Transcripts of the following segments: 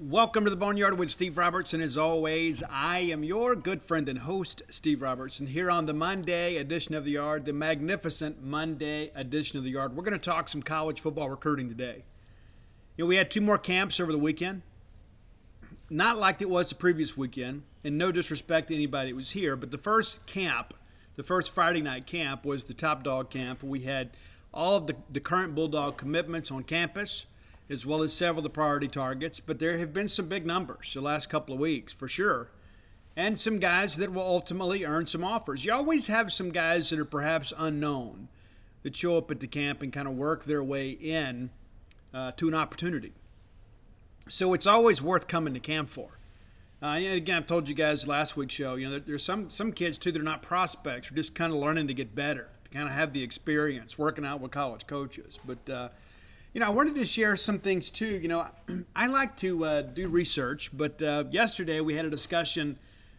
Welcome to the Boneyard with Steve Robertson. As always, I am your good friend and host, Steve Robertson, here on the Monday edition of the Yard, the magnificent Monday edition of the Yard. We're going to talk some college football recruiting today. You know, we had two more camps over the weekend. Not like it was the previous weekend, and no disrespect to anybody that was here, but the first camp, the first Friday night camp, was the Top Dog camp. We had all of the, the current Bulldog commitments on campus as well as several of the priority targets. But there have been some big numbers the last couple of weeks, for sure. And some guys that will ultimately earn some offers. You always have some guys that are perhaps unknown that show up at the camp and kind of work their way in uh, to an opportunity. So it's always worth coming to camp for. Uh, again, I've told you guys last week's show, you know, there's some, some kids too that are not prospects, are just kind of learning to get better, to kind of have the experience working out with college coaches. But uh, you know, I wanted to share some things too. You know, I like to uh, do research, but uh, yesterday we had a discussion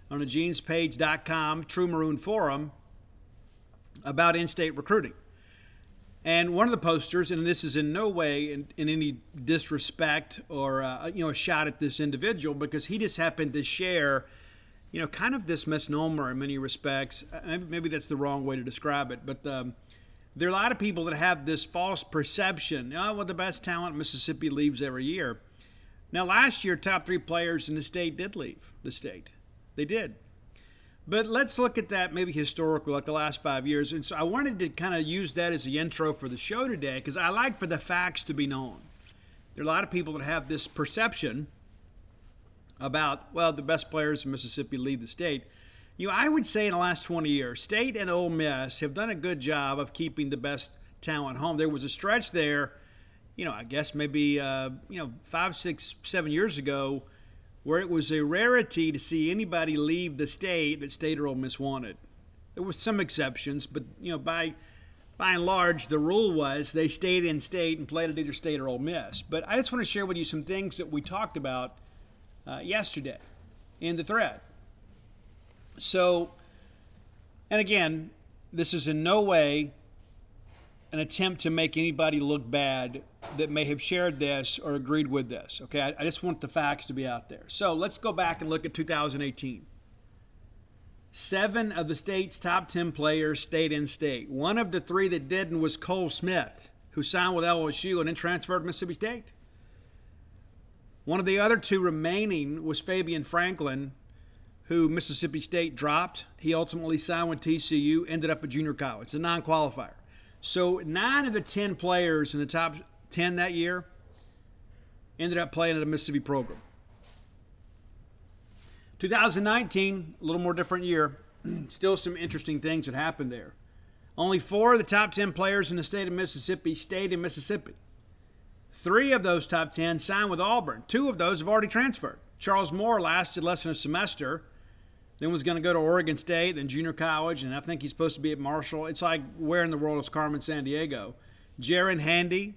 on a genespage.com True Maroon Forum about in state recruiting. And one of the posters, and this is in no way in, in any disrespect or uh, you know a shot at this individual, because he just happened to share, you know, kind of this misnomer in many respects. Uh, maybe that's the wrong way to describe it, but um, there are a lot of people that have this false perception. Oh, well, the best talent Mississippi leaves every year. Now, last year, top three players in the state did leave the state. They did. But let's look at that maybe historically, like the last five years. And so I wanted to kind of use that as the intro for the show today because I like for the facts to be known. There are a lot of people that have this perception about, well, the best players in Mississippi leave the state. You know, I would say in the last 20 years, State and Ole Miss have done a good job of keeping the best talent home. There was a stretch there, you know, I guess maybe, uh, you know, five, six, seven years ago where it was a rarity to see anybody leave the state that State or Ole Miss wanted. There were some exceptions, but, you know, by by and large, the rule was they stayed in state and played at either state or Ole Miss. But I just want to share with you some things that we talked about uh, yesterday in the thread. So, and again, this is in no way an attempt to make anybody look bad that may have shared this or agreed with this. Okay, I, I, just want the facts to be out there. So let's go back and look at 2018. Seven of the state's top 10 players stayed in state. One of the three that didn't was Cole Smith, who signed with LSU and then transferred to Mississippi State. One of the other two remaining was Fabian Franklin, who Mississippi State dropped. He ultimately signed with TCU, ended up at junior college. It's a non qualifier. So, nine of the 10 players in the top 10 that year ended up playing at a Mississippi program. 2019, a little more different year. Still some interesting things that happened there. Only four of the top 10 players in the state of Mississippi stayed in Mississippi. Three of those top 10 signed with Auburn. Two of those have already transferred. Charles Moore lasted less than a semester then was going to go to Oregon State, then junior college, and I think he's supposed to be at Marshall. It's like where in the world is Carmen Sandiego? Jaren Handy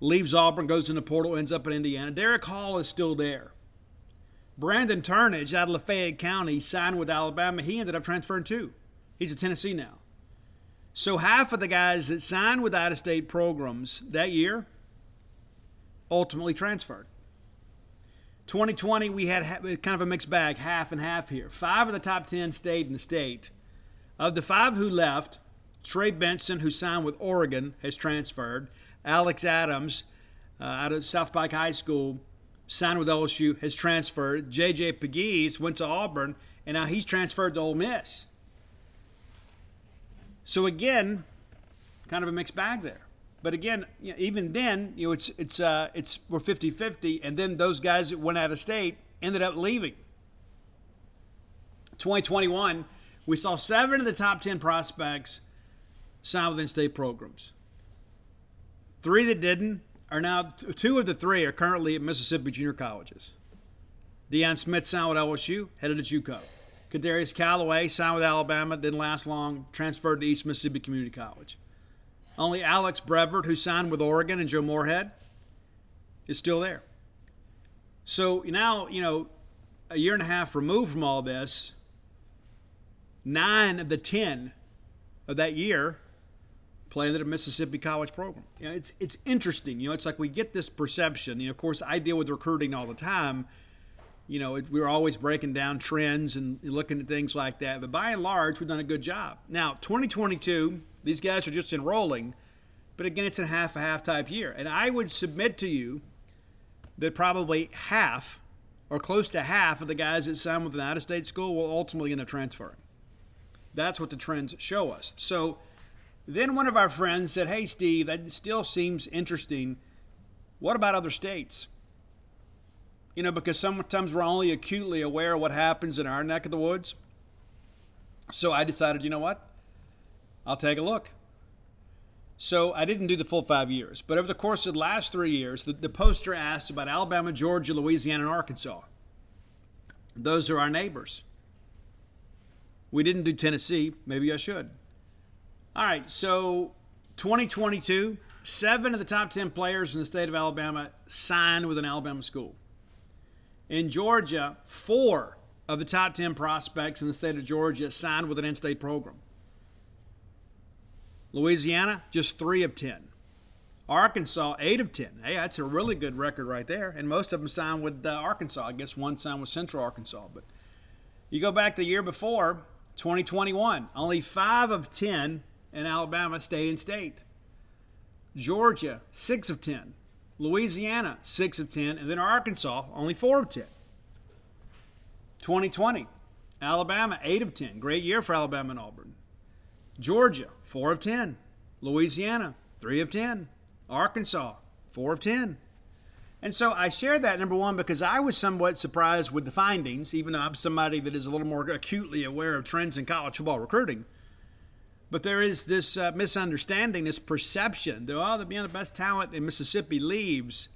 leaves Auburn, goes in the portal, ends up in Indiana. Derick Hall is still there. Brandon Turnage out of Lafayette County signed with Alabama. He ended up transferring too. He's at Tennessee now. So half of the guys that signed with out of state programs that year ultimately transferred. 2020, we had kind of a mixed bag, half and half here. Five of the top 10 stayed in the state. Of the five who left, Trey Benson, who signed with Oregon, has transferred. Alex Adams, uh, out of South Pike High School, signed with LSU, has transferred. J.J. Pegues went to Auburn, and now he's transferred to Ole Miss. So again, kind of a mixed bag there. But again, you know, even then, you know, it's it's uh, it's we're 50-50, and then those guys that went out of state ended up leaving. 2021, we saw seven of the top 10 prospects sign within state programs. Three that didn't are now two of the three are currently at Mississippi junior colleges. Deion Smith signed with LSU, headed to JUCO. Kadarius Callaway signed with Alabama, didn't last long, transferred to East Mississippi Community College. Only Alex Brevard, who signed with Oregon, and Joe Moorhead is still there. So now, you know, a year and a half removed from all this, nine of the 10 of that year playing at a Mississippi college program. You know, it's it's interesting. You know, it's like we get this perception. You know, of course, I deal with recruiting all the time. You know, it, we're always breaking down trends and looking at things like that. But by and large, we've done a good job. Now, 2022, these guys are just enrolling, but again, it's a half a half type year. And I would submit to you that probably half or close to half of the guys that sign with an out of state school will ultimately end up transferring. That's what the trends show us. So then one of our friends said, Hey, Steve, that still seems interesting. What about other states? You know, because sometimes we're only acutely aware of what happens in our neck of the woods. So I decided, you know what? I'll take a look. So I didn't do the full five years, but over the course of the last three years, the, the poster asked about Alabama, Georgia, Louisiana, and Arkansas. Those are our neighbors. We didn't do Tennessee. Maybe I should. All right, so 2022, seven of the top 10 players in the state of Alabama signed with an Alabama school. In Georgia, four of the top 10 prospects in the state of Georgia signed with an in state program. Louisiana, just three of 10. Arkansas, eight of 10. Hey, that's a really good record right there. And most of them signed with uh, Arkansas. I guess one signed with Central Arkansas. But you go back the year before, 2021, only five of 10 in Alabama stayed in state. Georgia, six of 10. Louisiana, six of 10. And then Arkansas, only four of 10. 2020, Alabama, eight of 10. Great year for Alabama and Auburn. Georgia, 4 of 10. Louisiana, 3 of 10. Arkansas, 4 of 10. And so I share that, number one, because I was somewhat surprised with the findings, even though I'm somebody that is a little more acutely aware of trends in college football recruiting. But there is this uh, misunderstanding, this perception that, oh, the, the best talent in Mississippi leaves.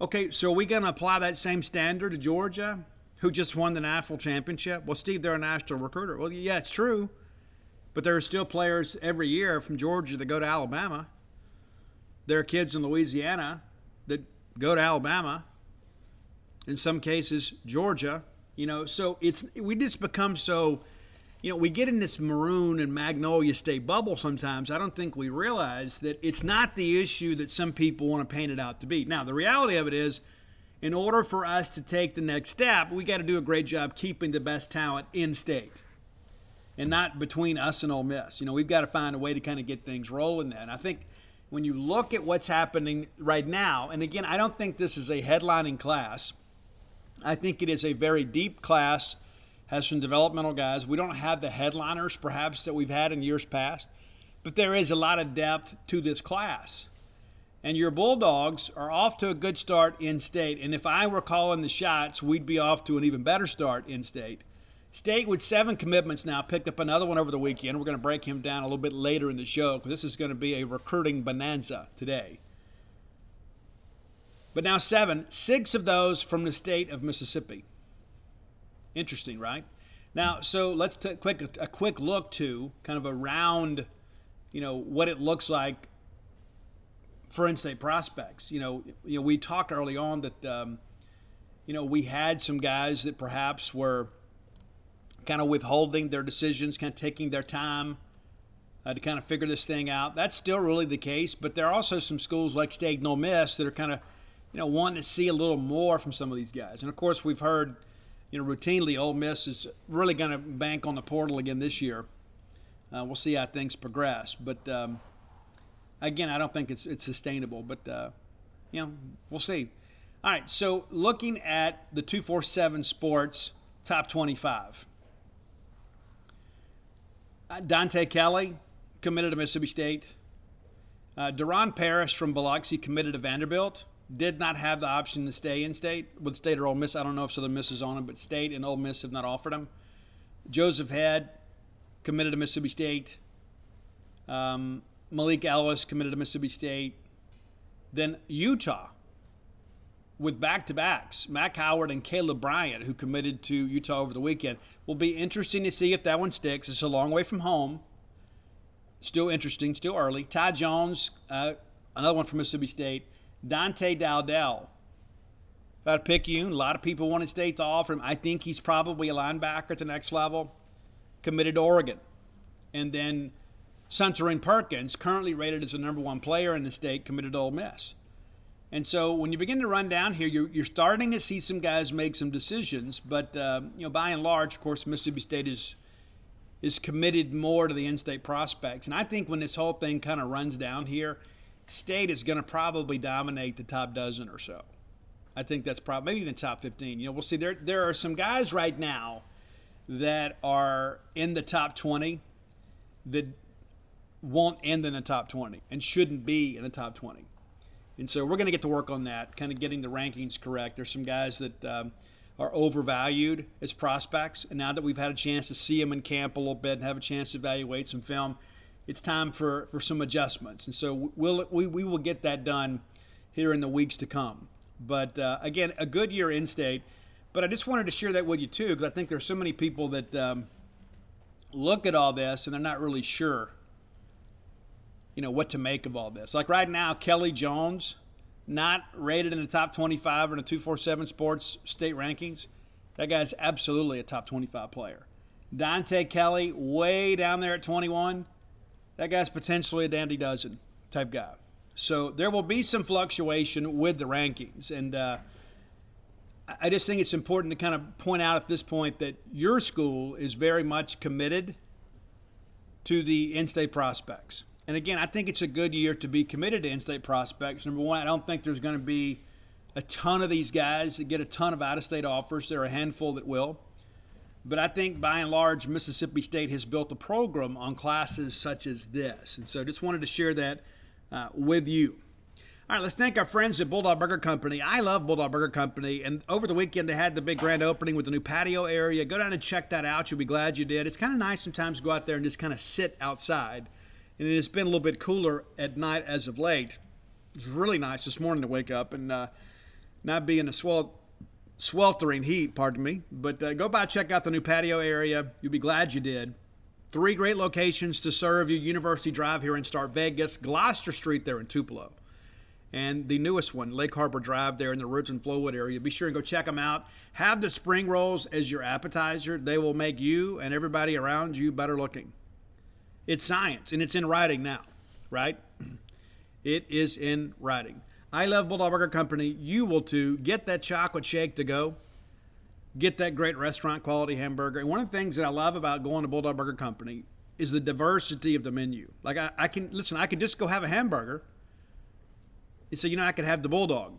Okay, so are we going to apply that same standard to Georgia, who just won the national championship? Well, Steve, they're a national recruiter. Well, yeah, it's true. But there are still players every year from Georgia that go to Alabama. There are kids in Louisiana that go to Alabama. In some cases, Georgia. You know, so it's we just become so. You know, we get in this maroon and magnolia state bubble sometimes. I don't think we realize that it's not the issue that some people want to paint it out to be. Now, the reality of it is, in order for us to take the next step, we got to do a great job keeping the best talent in state and not between us and Ole Miss. You know, we've got to find a way to kind of get things rolling there. And I think when you look at what's happening right now, and again, I don't think this is a headlining class. I think it is a very deep class, has some developmental guys. We don't have the headliners perhaps that we've had in years past, but there is a lot of depth to this class. And your Bulldogs are off to a good start in state. And if I were calling the shots, we'd be off to an even better start in state. State with seven commitments now picked up another one over the weekend. We're going to break him down a little bit later in the show because this is going to be a recruiting bonanza today. But now seven, six of those from the state of Mississippi. Interesting, right? Now, so let's take quick a quick look to kind of around, you know, what it looks like for in-state prospects. You know, you know, we talked early on that, um, you know, we had some guys that perhaps were kind of withholding their decisions, kind of taking their time uh, to kind of figure this thing out. That's still really the case, but there are also some schools like State Ole Miss that are kind of, you know, wanting to see a little more from some of these guys. And of course, we've heard, you know, routinely Ole Miss is really going to bank on the portal again this year. Uh, we'll see how things progress, but um, again, I don't think it's it's sustainable. But uh, you know, we'll see. All right, so looking at the 247 Sports top 25. Uh, Dante Kelly committed to Mississippi State. Uh, Deron Paris from Biloxi committed to Vanderbilt. Did not have the option to stay in state with State or Ole Miss. I don't know if Southern Miss is on him, but State and Ole Miss have not offered him. Joseph Head committed to Mississippi State. Um, Malik Ellis committed to Mississippi State. Then Utah with back to backs, Mac Howard and Caleb Bryant, who committed to Utah over the weekend. Will be interesting to see if that one sticks. It's a long way from home. Still interesting, still early. Ty Jones, uh, another one from Mississippi State. Dante Dowdell. If I'd pick you, a lot of people wanted State to offer him. I think he's probably a linebacker at the next level. Committed to Oregon. And then Suntarine Perkins, currently rated as the number one player in the state, committed to Ole Miss. And so when you begin to run down here, you're, you're starting to see some guys make some decisions. But uh, you know, by and large, of course, Mississippi State is is committed more to the in-state prospects. And I think when this whole thing kind of runs down here, State is going to probably dominate the top dozen or so. I think that's probably maybe even top 15. You know, we'll see. There there are some guys right now that are in the top 20 that won't end in the top 20 and shouldn't be in the top 20. And so we're going to get to work on that, kind of getting the rankings correct. There's some guys that um, are overvalued as prospects, and now that we've had a chance to see them in camp a little bit and have a chance to evaluate some film, it's time for, for some adjustments. And so we'll, we, we will get that done here in the weeks to come. But uh, again, a good year in state. But I just wanted to share that with you too, because I think there's so many people that um, look at all this and they're not really sure you know, what to make of all this. Like right now, Kelly Jones, not rated in the top 25 in the 247 Sports state rankings. That guy's absolutely a top 25 player. Dante Kelly, way down there at 21. That guy's potentially a dandy dozen type guy. So there will be some fluctuation with the rankings. And uh, I just think it's important to kind of point out at this point that your school is very much committed to the in state prospects. And again, I think it's a good year to be committed to in-state prospects. Number one, I don't think there's going to be a ton of these guys that get a ton of out-of-state offers. There are a handful that will. But I think by and large, Mississippi State has built a program on classes such as this. And so just wanted to share that uh, with you. All right, let's thank our friends at Bulldog Burger Company. I love Bulldog Burger Company. And over the weekend, they had the big grand opening with the new patio area. Go down and check that out. You'll be glad you did. It's kind of nice sometimes to go out there and just kind of sit outside and it has been a little bit cooler at night as of late. It's really nice this morning to wake up and uh, not be in the swel- sweltering heat, pardon me. But uh, go by check out the new patio area. You'll be glad you did. Three great locations to serve you University Drive here in Star Vegas, Gloster Street there in Tupelo, and the newest one, Lake Harbor Drive there in the Ridge and Flowood area. Be sure and go check them out. Have the spring rolls as your appetizer, they will make you and everybody around you better looking. It's science, and it's in writing now, right? It is in writing. I love Bulldog Burger Company. You will too. Get that chocolate shake to go. Get that great restaurant quality hamburger. And one of the things that I love about going to Bulldog Burger Company is the diversity of the menu. Like I, I can listen, I could just go have a hamburger and say, you know, I could have the bulldog.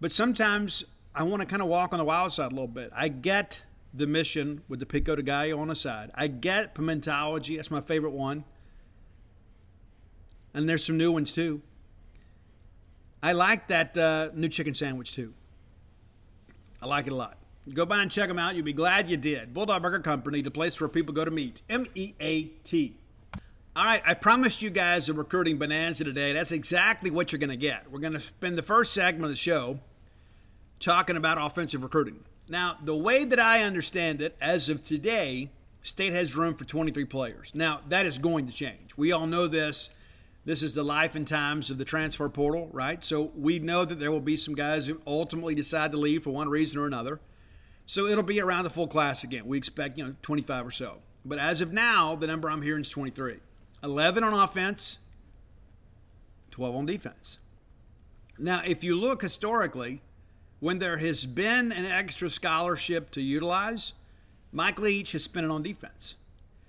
But sometimes I want to kind of walk on the wild side a little bit. I get the mission with the pico de gallo on the side. I get pimentology, that's my favorite one. And there's some new ones too. I like that uh, new chicken sandwich too. I like it a lot. Go by and check them out. You'll be glad you did. Bulldog Burger Company, the place where people go to meet. M E A T. All right, I promised you guys a recruiting bonanza today. That's exactly what you're going to get. We're going to spend the first segment of the show talking about offensive recruiting. Now, the way that I understand it, as of today, State has room for 23 players. Now, that is going to change. We all know this. This is the life and times of the transfer portal, right? So we know that there will be some guys who ultimately decide to leave for one reason or another. So it'll be around the full class again. We expect, you know, 25 or so. But as of now, the number I'm hearing is 23. 11 on offense, 12 on defense. Now, if you look historically, when there has been an extra scholarship to utilize, Mike Leach has spent it on defense.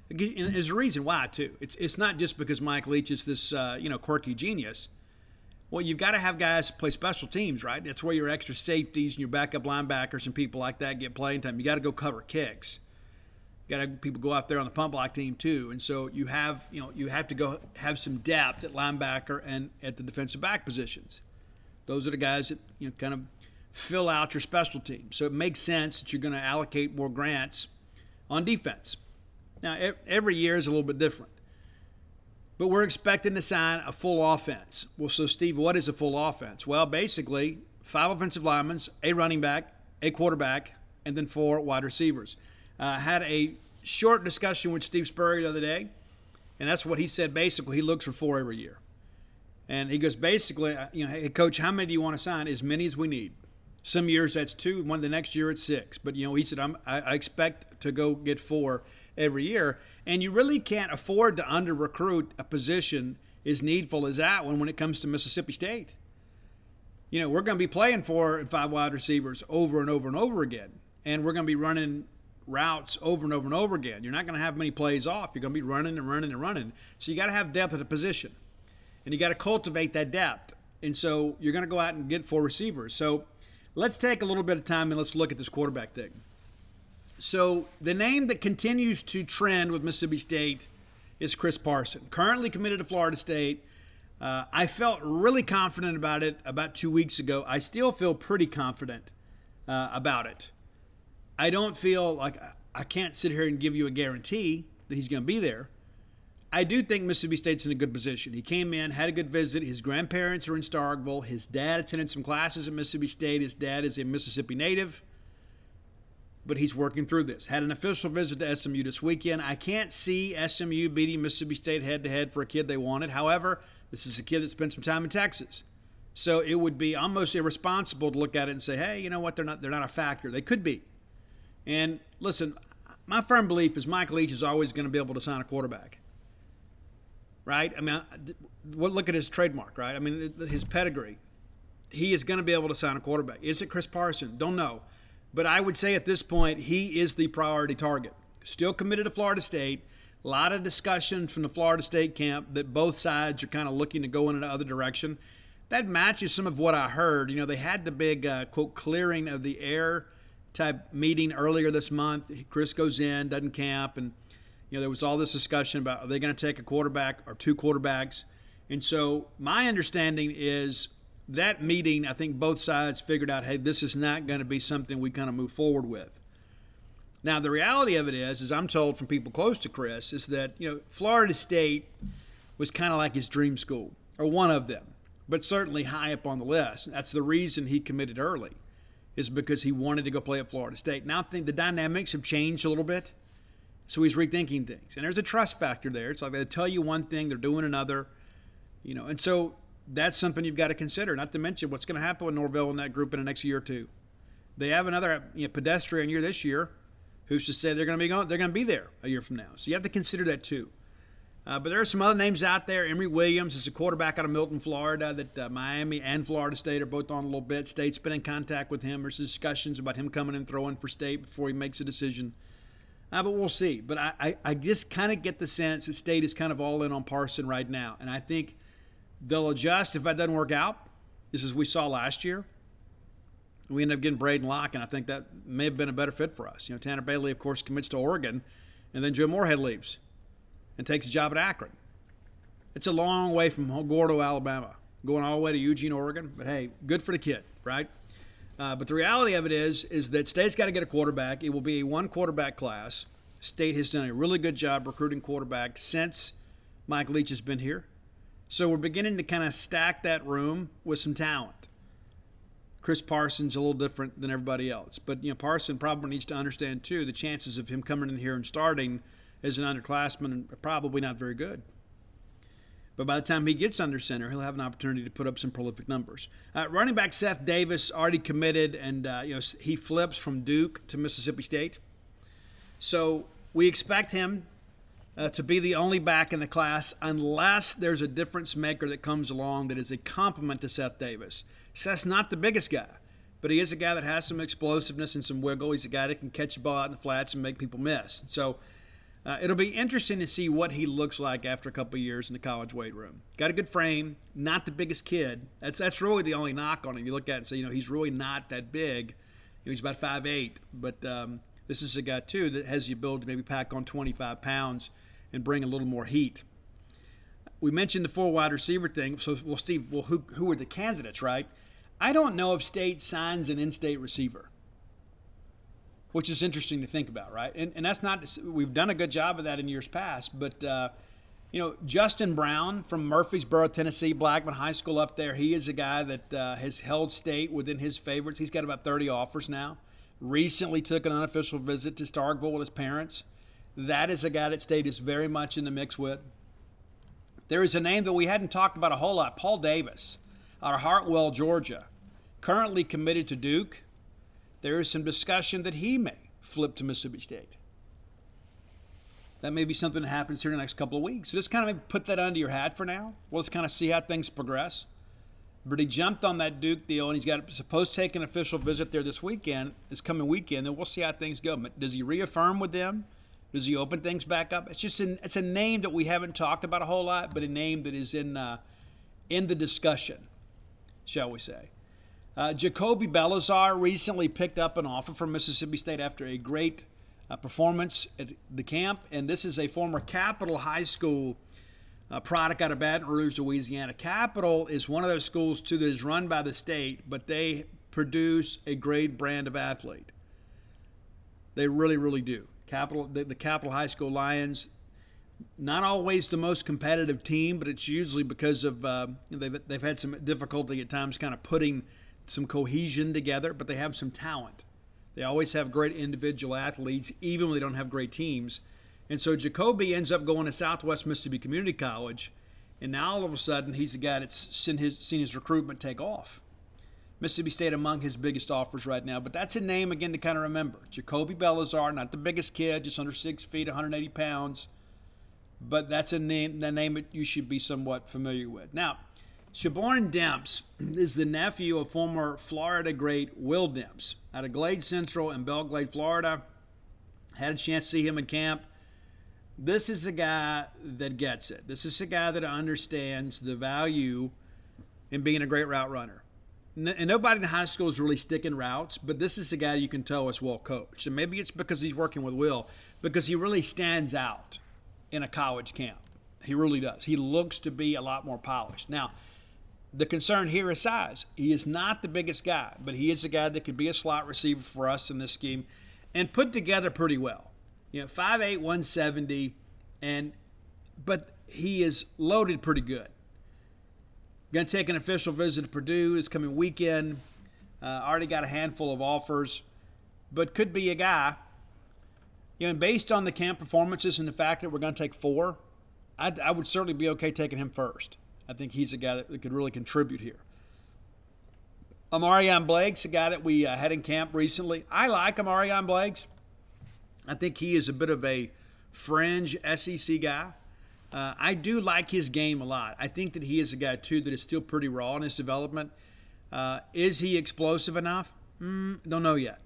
And there's a reason why too. It's it's not just because Mike Leach is this uh, you know quirky genius. Well, you've got to have guys play special teams, right? That's where your extra safeties and your backup linebackers and people like that get playing time. You got to go cover kicks. You got to people go out there on the punt block team too, and so you have you know you have to go have some depth at linebacker and at the defensive back positions. Those are the guys that you know kind of fill out your special team. So it makes sense that you're going to allocate more grants on defense. Now, every year is a little bit different. But we're expecting to sign a full offense. Well, so, Steve, what is a full offense? Well, basically, five offensive linemen, a running back, a quarterback, and then four wide receivers. I uh, had a short discussion with Steve Spurrier the other day, and that's what he said basically. He looks for four every year. And he goes, basically, uh, you know, hey, coach, how many do you want to sign? As many as we need. Some years that's two. One the next year it's six. But you know, he said I'm, I, expect to go get four every year. And you really can't afford to under recruit a position as needful as that one when it comes to Mississippi State. You know, we're going to be playing four and five wide receivers over and over and over again. And we're going to be running routes over and over and over again. You're not going to have many plays off. You're going to be running and running and running. So you got to have depth at the position. And you got to cultivate that depth. And so you're going to go out and get four receivers. So let's take a little bit of time and let's look at this quarterback thing. So the name that continues to trend with Mississippi State is Chris Parson, currently committed to Florida State. Uh, I felt really confident about it about two weeks ago. I still feel pretty confident uh, about it. I don't feel like I can't sit here and give you a guarantee that he's going to be there. I do think Mississippi State's in a good position. He came in, had a good visit. His grandparents are in Starkville. His dad attended some classes at Mississippi State. His dad is a Mississippi native but he's working through this. Had an official visit to SMU this weekend. I can't see SMU beating Mississippi State head to head for a kid they wanted. However, this is a kid that spent some time in Texas. So it would be almost irresponsible to look at it and say, "Hey, you know what? They're not they're not a factor. They could be." And listen, my firm belief is Mike Leach is always going to be able to sign a quarterback. Right? I mean, look at his trademark, right? I mean, his pedigree. He is going to be able to sign a quarterback. Is it Chris Parson? Don't know. But I would say at this point, he is the priority target. Still committed to Florida State. A lot of discussion from the Florida State camp that both sides are kind of looking to go in another direction. That matches some of what I heard. You know, they had the big, uh, quote, clearing of the air type meeting earlier this month. Chris goes in, doesn't camp, and, you know, there was all this discussion about are they going to take a quarterback or two quarterbacks. And so my understanding is that meeting, I think both sides figured out, hey, this is not going to be something we kind of move forward with. Now, the reality of it is, as I'm told from people close to Chris, is that you know Florida State was kind of like his dream school, or one of them, but certainly high up on the list. That's the reason he committed early, is because he wanted to go play at Florida State. Now, I think the dynamics have changed a little bit, so he's rethinking things, and there's a trust factor there. It's like they tell you one thing, they're doing another, you know, and so that's something you've got to consider. Not to mention what's going to happen with Norvell and that group in the next year or two. They have another you know, pedestrian year this year. Who's to say they're going to be going? They're going to be there a year from now. So you have to consider that too. Uh, but there are some other names out there. Emory Williams is a quarterback out of Milton, Florida. That uh, Miami and Florida State are both on a little bit. State's been in contact with him. There's discussions about him coming and throwing for State before he makes a decision. Uh, but we'll see. But I, I, I just kind of get the sense that State is kind of all in on Parson right now, and I think They'll adjust if that doesn't work out. This is we saw last year. We ended up getting Braedyn Locke, and I think that may have been a better fit for us. You know, Tanner Bailey, of course, commits to Oregon, and then Joe Moorhead leaves and takes a job at Akron. It's a long way from Gordo, Alabama, going all the way to Eugene, Oregon. But hey, good for the kid, right? Uh, but the reality of it is, is that State's got to get a quarterback. It will be a one quarterback class. State has done a really good job recruiting quarterbacks since Mike Leach has been here. So we're beginning to kind of stack that room with some talent. Chris Parsons a little different than everybody else, but you know Parsons probably needs to understand too the chances of him coming in here and starting as an underclassman are probably not very good. But by the time he gets under center, he'll have an opportunity to put up some prolific numbers. Uh, running back Seth Davis already committed, and uh, you know he flips from Duke to Mississippi State. So we expect him uh, to be the only back in the class unless there's a difference maker that comes along that is a complement to Seth Davis. Seth's not the biggest guy, but he is a guy that has some explosiveness and some wiggle. He's a guy that can catch the ball out in the flats and make people miss. So uh, it'll be interesting to see what he looks like after a couple years in the college weight room. Got a good frame, not the biggest kid. That's that's really the only knock on him. You look at it and say, you know, he's really not that big. You know, he's about five eight, but um, this is a guy too that has the ability to maybe pack on 25 pounds and bring a little more heat. We mentioned the four wide receiver thing. So, well, Steve, well, who, who are the candidates, right? I don't know if State signs an in state receiver, which is interesting to think about, right? And, and that's not, we've done a good job of that in years past, but, uh, you know, Justin Brown from Murfreesboro, Tennessee, Blackman High School up there, he is a guy that uh, has held state within his favorites. He's got about 30 offers now. Recently took an unofficial visit to Starkville with his parents. That is a guy that State is very much in the mix with. There is a name that we hadn't talked about a whole lot Paul Davis out of Hartwell, Georgia, currently committed to Duke. There is some discussion that he may flip to Mississippi State. that may be something that happens here in the next couple of weeks. So just kind of put that under your hat for now. We'll just kind of see how things progress. But he jumped on that Duke deal, and he's got supposed to take an official visit there this weekend, this coming weekend. And we'll see how things go. Does he reaffirm with them? Does he open things back up? It's just an, it's a name that we haven't talked about a whole lot, but a name that is in uh, in the discussion, shall we say? Uh, Jacoby Belazar recently picked up an offer from Mississippi State after a great uh, performance at the camp, and this is a former Capital High School uh, product out of Baton Rouge, Louisiana. Capital is one of those schools too that is run by the state, but they produce a great brand of athlete. They really, really do. Capital, the, the Capital High School Lions, not always the most competitive team, but it's usually because of uh, they've they've had some difficulty at times, kind of putting some cohesion together. But they have some talent. They always have great individual athletes, even when they don't have great teams. And so Jacoby ends up going to Southwest Mississippi Community College, and now all of a sudden he's the guy that's seen his, seen his recruitment take off. Mississippi State among his biggest offers right now, but that's a name again to kind of remember. Jacoby Belazar, not the biggest kid, just under six feet, 180 pounds, but that's a name, the name that you should be somewhat familiar with. Now, Shaborn Demps is the nephew of former Florida great Will Demps out of Glades Central in Belle Glade, Florida. Had a chance to see him in camp. This is a guy that gets it. This is a guy that understands the value in being a great route runner. And nobody in high school is really sticking routes, but this is a guy you can tell is well coached. And maybe it's because he's working with Will, because he really stands out in a college camp. He really does. He looks to be a lot more polished. Now, the concern here is size. He is not the biggest guy, but he is a guy that could be a slot receiver for us in this scheme and put together pretty well. You know, 5'8, 170, and but he is loaded pretty good. Going to take an official visit to Purdue this coming weekend. Uh, already got a handful of offers, but could be a guy. You know, and based on the camp performances and the fact that we're going to take four, I'd, I would certainly be okay taking him first. I think he's a guy that could really contribute here. Amarion Blake's a guy that we uh, had in camp recently. I like Amarion Blake's. I think he is a bit of a fringe SEC guy. Uh, I do like his game a lot. I think that he is a guy, too, that is still pretty raw in his development. Uh, is he explosive enough? Mm, don't know yet.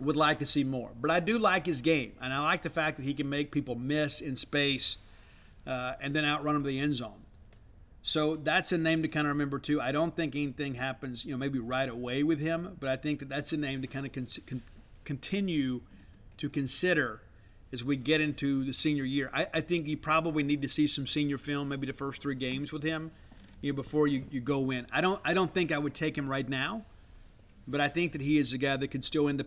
Would like to see more. But I do like his game, and I like the fact that he can make people miss in space uh, and then outrun them to the end zone. So that's a name to kind of remember too. I don't think anything happens, you know, maybe right away with him, but I think that that's a name to kind of con- con- continue to consider as we get into the senior year. I, I, think you probably need to see some senior film, maybe the first three games with him, you know, before you, you go in. I don't I don't think I would take him right now, but I think that he is a guy that could still end up.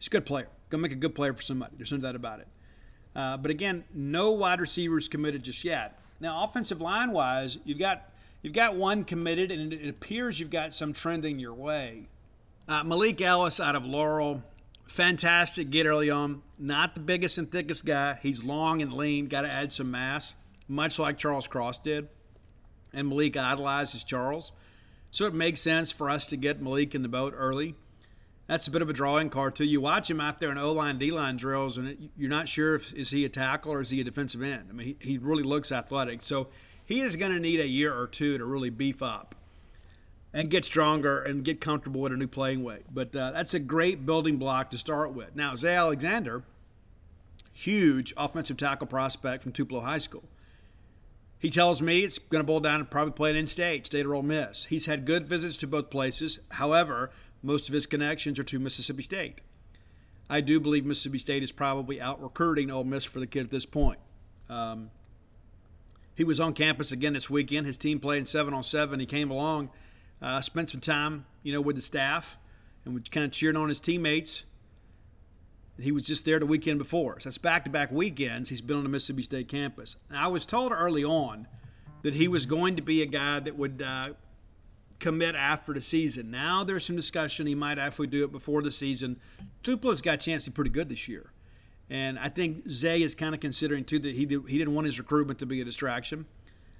He's a good player. Gonna make a good player for somebody. There's no doubt about it. Uh, but again, no wide receivers committed just yet. Now, offensive line wise, you've got you've got one committed, and it appears you've got some trending your way. Uh, Malik Ellis out of Laurel, fantastic get early on. Not the biggest and thickest guy. He's long and lean. Got to add some mass, much like Charles Cross did. And Malik idolizes Charles. So it makes sense for us to get Malik in the boat early. That's a bit of a drawing card too. You watch him out there in O line, D line drills, and you're not sure if is he a tackle or is he a defensive end. I mean, he, he really looks athletic. So he is going to need a year or two to really beef up and get stronger and get comfortable with a new playing weight. But uh, that's a great building block to start with. Now, Zay Alexander, huge offensive tackle prospect from Tupelo High School. He tells me it's going to boil down to probably playing in state, state or Ole Miss. He's had good visits to both places. However, most of his connections are to Mississippi State. I do believe Mississippi State is probably out recruiting Ole Miss for the kid at this point. Um, he was on campus again this weekend. His team playing seven on seven. He came along, uh, spent some time, you know, with the staff, and was kind of cheering on his teammates. He was just there the weekend before. So that's back to back weekends. He's been on the Mississippi State campus. I was told early on that he was going to be a guy that would uh, commit after the season. Now there's some discussion he might actually do it before the season. Tupelo's got a chance to be pretty good this year. And I think Zay is kind of considering, too, that he, did, he didn't want his recruitment to be a distraction.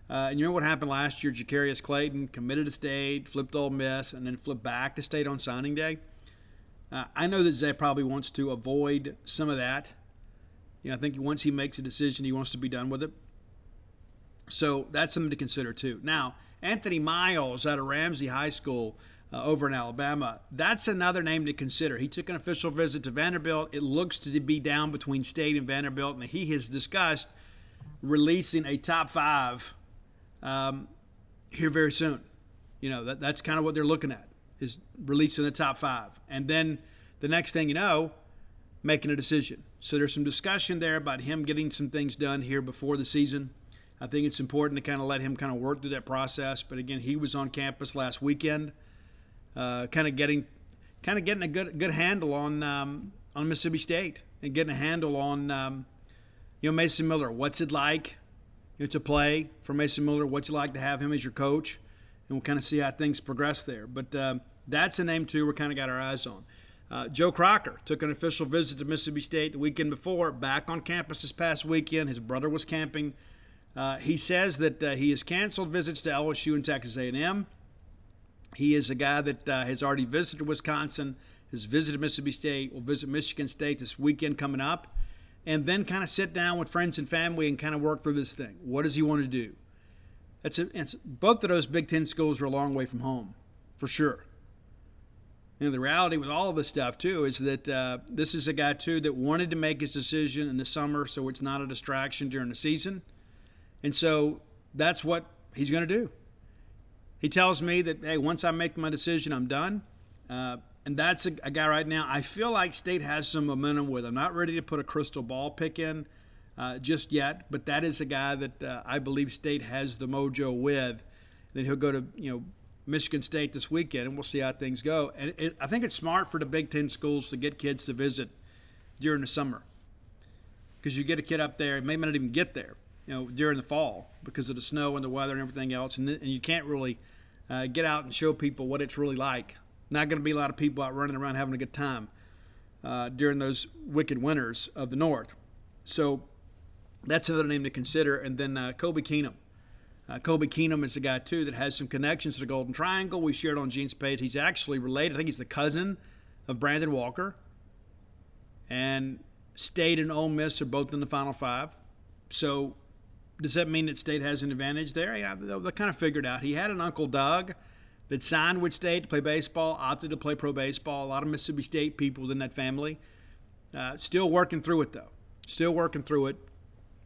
Uh, and you know what happened last year? Jacarius Clayton committed to state, flipped Ole Miss, and then flipped back to state on signing day. Uh, I know that Zay probably wants to avoid some of that. You know, I think once he makes a decision, he wants to be done with it. So that's something to consider too. Now, Anthony Miles out of Ramsey High School uh, over in Alabama, that's another name to consider. He took an official visit to Vanderbilt. It looks to be down between State and Vanderbilt, and he has discussed releasing a top five um, here very soon. You know, that, that's kind of what they're looking at is releasing the top five. And then the next thing you know, making a decision. So there's some discussion there about him getting some things done here before the season. I think it's important to kind of let him kind of work through that process. But again, he was on campus last weekend, uh, kind of getting, kind of getting a good good handle on um, on Mississippi State and getting a handle on um, you know Mason Miller. What's it like you know, to play for Mason Miller? What's it like to have him as your coach? And we'll kind of see how things progress there. But uh, that's a name too. We're kind of got our eyes on. Uh, Joe Crocker took an official visit to Mississippi State the weekend before, back on campus this past weekend. His brother was camping. Uh, he says that uh, he has canceled visits to LSU and Texas A&M. He is a guy that uh, has already visited Wisconsin, has visited Mississippi State, will visit Michigan State this weekend coming up, and then kind of sit down with friends and family and kind of work through this thing. What does he want to do? It's, a, it's both of those Big Ten schools are a long way from home, for sure. You know, the reality with all of this stuff too is that uh, this is a guy too that wanted to make his decision in the summer, so it's not a distraction during the season. And so that's what he's going to do. He tells me that, hey, once I make my decision, I'm done. Uh, and that's a, a, guy right now. I feel like State has some momentum with. I'm not ready to put a crystal ball pick in uh, just yet, but that is a guy that uh, I believe State has the mojo with. Then he'll go to you know Michigan State this weekend, and we'll see how things go. And it, I think it's smart for the Big Ten schools to get kids to visit during the summer because you get a kid up there, and may not even get there you know, during the fall because of the snow and the weather and everything else, and, and you can't really uh, get out and show people what it's really like. Not going to be a lot of people out running around having a good time uh, during those wicked winters of the north. So that's another name to consider. And then uh, Kobe Keenum. Uh, Kobe Keenum is a guy too that has some connections to the Golden Triangle. We shared on Gene's page. He's actually related. I think he's the cousin of Brandon Walker. And State and Ole Miss are both in the Final Five. So does that mean that State has an advantage there? Yeah, they, kind of figured out. He had an Uncle Doug that signed with State to play baseball, opted to play pro baseball. A lot of Mississippi State people within that family. Uh, still working through it, though. Still working through it.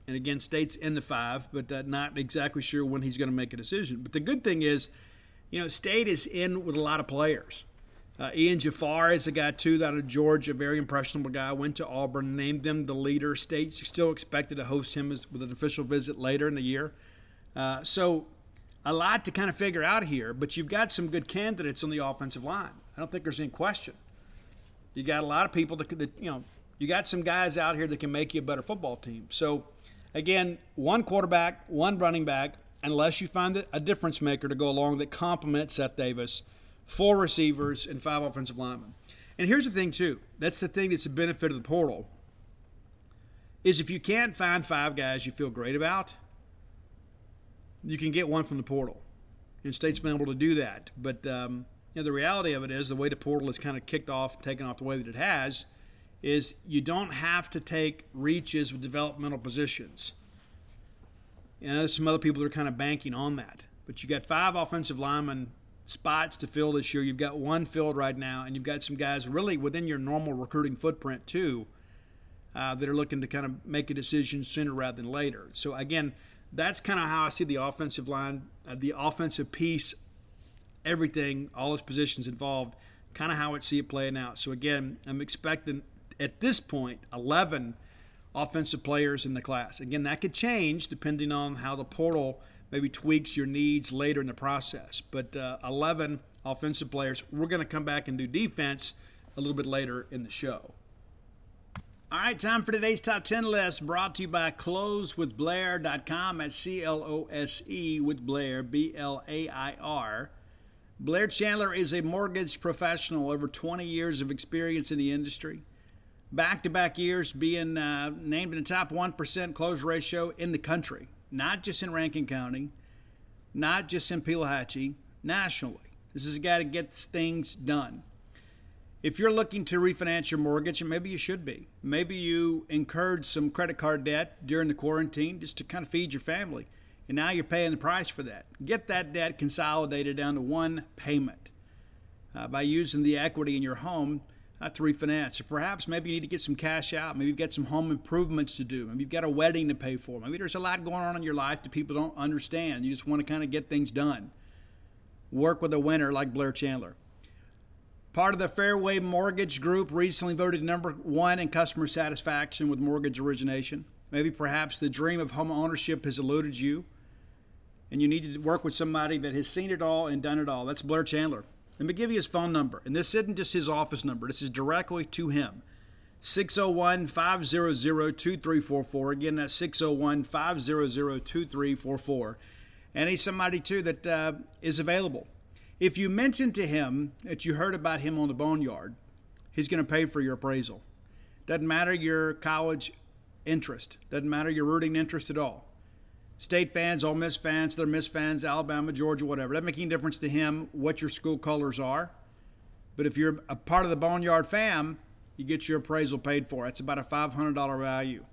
And again, State's in the five, but uh, not exactly sure when he's going to make a decision. But the good thing is, you know, State is in with a lot of players. Uh, Ian Jafar is a guy too out of Georgia, very impressionable guy. Went to Auburn, named them the leader. State's still expected to host him as, with an official visit later in the year. Uh, so a lot to kind of figure out here, but you've got some good candidates on the offensive line. I don't think there's any question. You got a lot of people that, that you know, you got some guys out here that can make you a better football team. So again, one quarterback, one running back, unless you find a difference maker to go along that complements Seth Davis – four receivers, and five offensive linemen. And here's the thing, too. That's the thing that's a benefit of the portal. Is if you can't find five guys you feel great about, you can get one from the portal. And State's been able to do that. But um, you know, the reality of it is the way the portal is kind of kicked off, taken off the way that it has, is you don't have to take reaches with developmental positions. And there's some other people that are kind of banking on that. But you got five offensive linemen spots to fill this year. You've got one filled right now, and you've got some guys really within your normal recruiting footprint too uh, that are looking to kind of make a decision sooner rather than later. So again, that's kind of how I see the offensive line, uh, the offensive piece, everything, all its positions involved, kind of how I see it playing out. So again, I'm expecting at this point 11 offensive players in the class. Again, that could change depending on how the portal maybe tweaks your needs later in the process. But uh, 11 offensive players. We're going to come back and do defense a little bit later in the show. All right, time for today's top 10 list brought to you by closewithblair.com at C L O S E with Blair, B L A I R. Blair Chandler is a mortgage professional, over 20 years of experience in the industry. Back to back years being uh, named in the top 1% close ratio in the country, not just in Rankin County, not just in Pelahatchie, nationally. This is a guy that gets things done. If you're looking to refinance your mortgage, and maybe you should be, maybe you incurred some credit card debt during the quarantine just to kind of feed your family, and now you're paying the price for that. Get that debt consolidated down to one payment uh, by using the equity in your home uh, to refinance. Or perhaps maybe you need to get some cash out. Maybe you've got some home improvements to do. Maybe you've got a wedding to pay for. Maybe there's a lot going on in your life that people don't understand. You just want to kind of get things done. Work with a winner like Blair Chandler. Part of the Fairway Mortgage Group recently voted number one in customer satisfaction with mortgage origination. Maybe perhaps the dream of home ownership has eluded you, and you need to work with somebody that has seen it all and done it all. That's Blair Chandler. Let me give you his phone number. And this isn't just his office number, this is directly to him. 601 500 2344. Again, that's 601 500 2344. And he's somebody, too, that uh, is available. If you mention to him that you heard about him on the Boneyard, he's going to pay for your appraisal. Doesn't matter your college interest, doesn't matter your rooting interest at all. State fans, Ole Miss fans, they're Miss fans, Alabama, Georgia, whatever. Doesn't make any difference to him what your school colors are. But if you're a part of the Boneyard fam, you get your appraisal paid for. That's about a $500 value.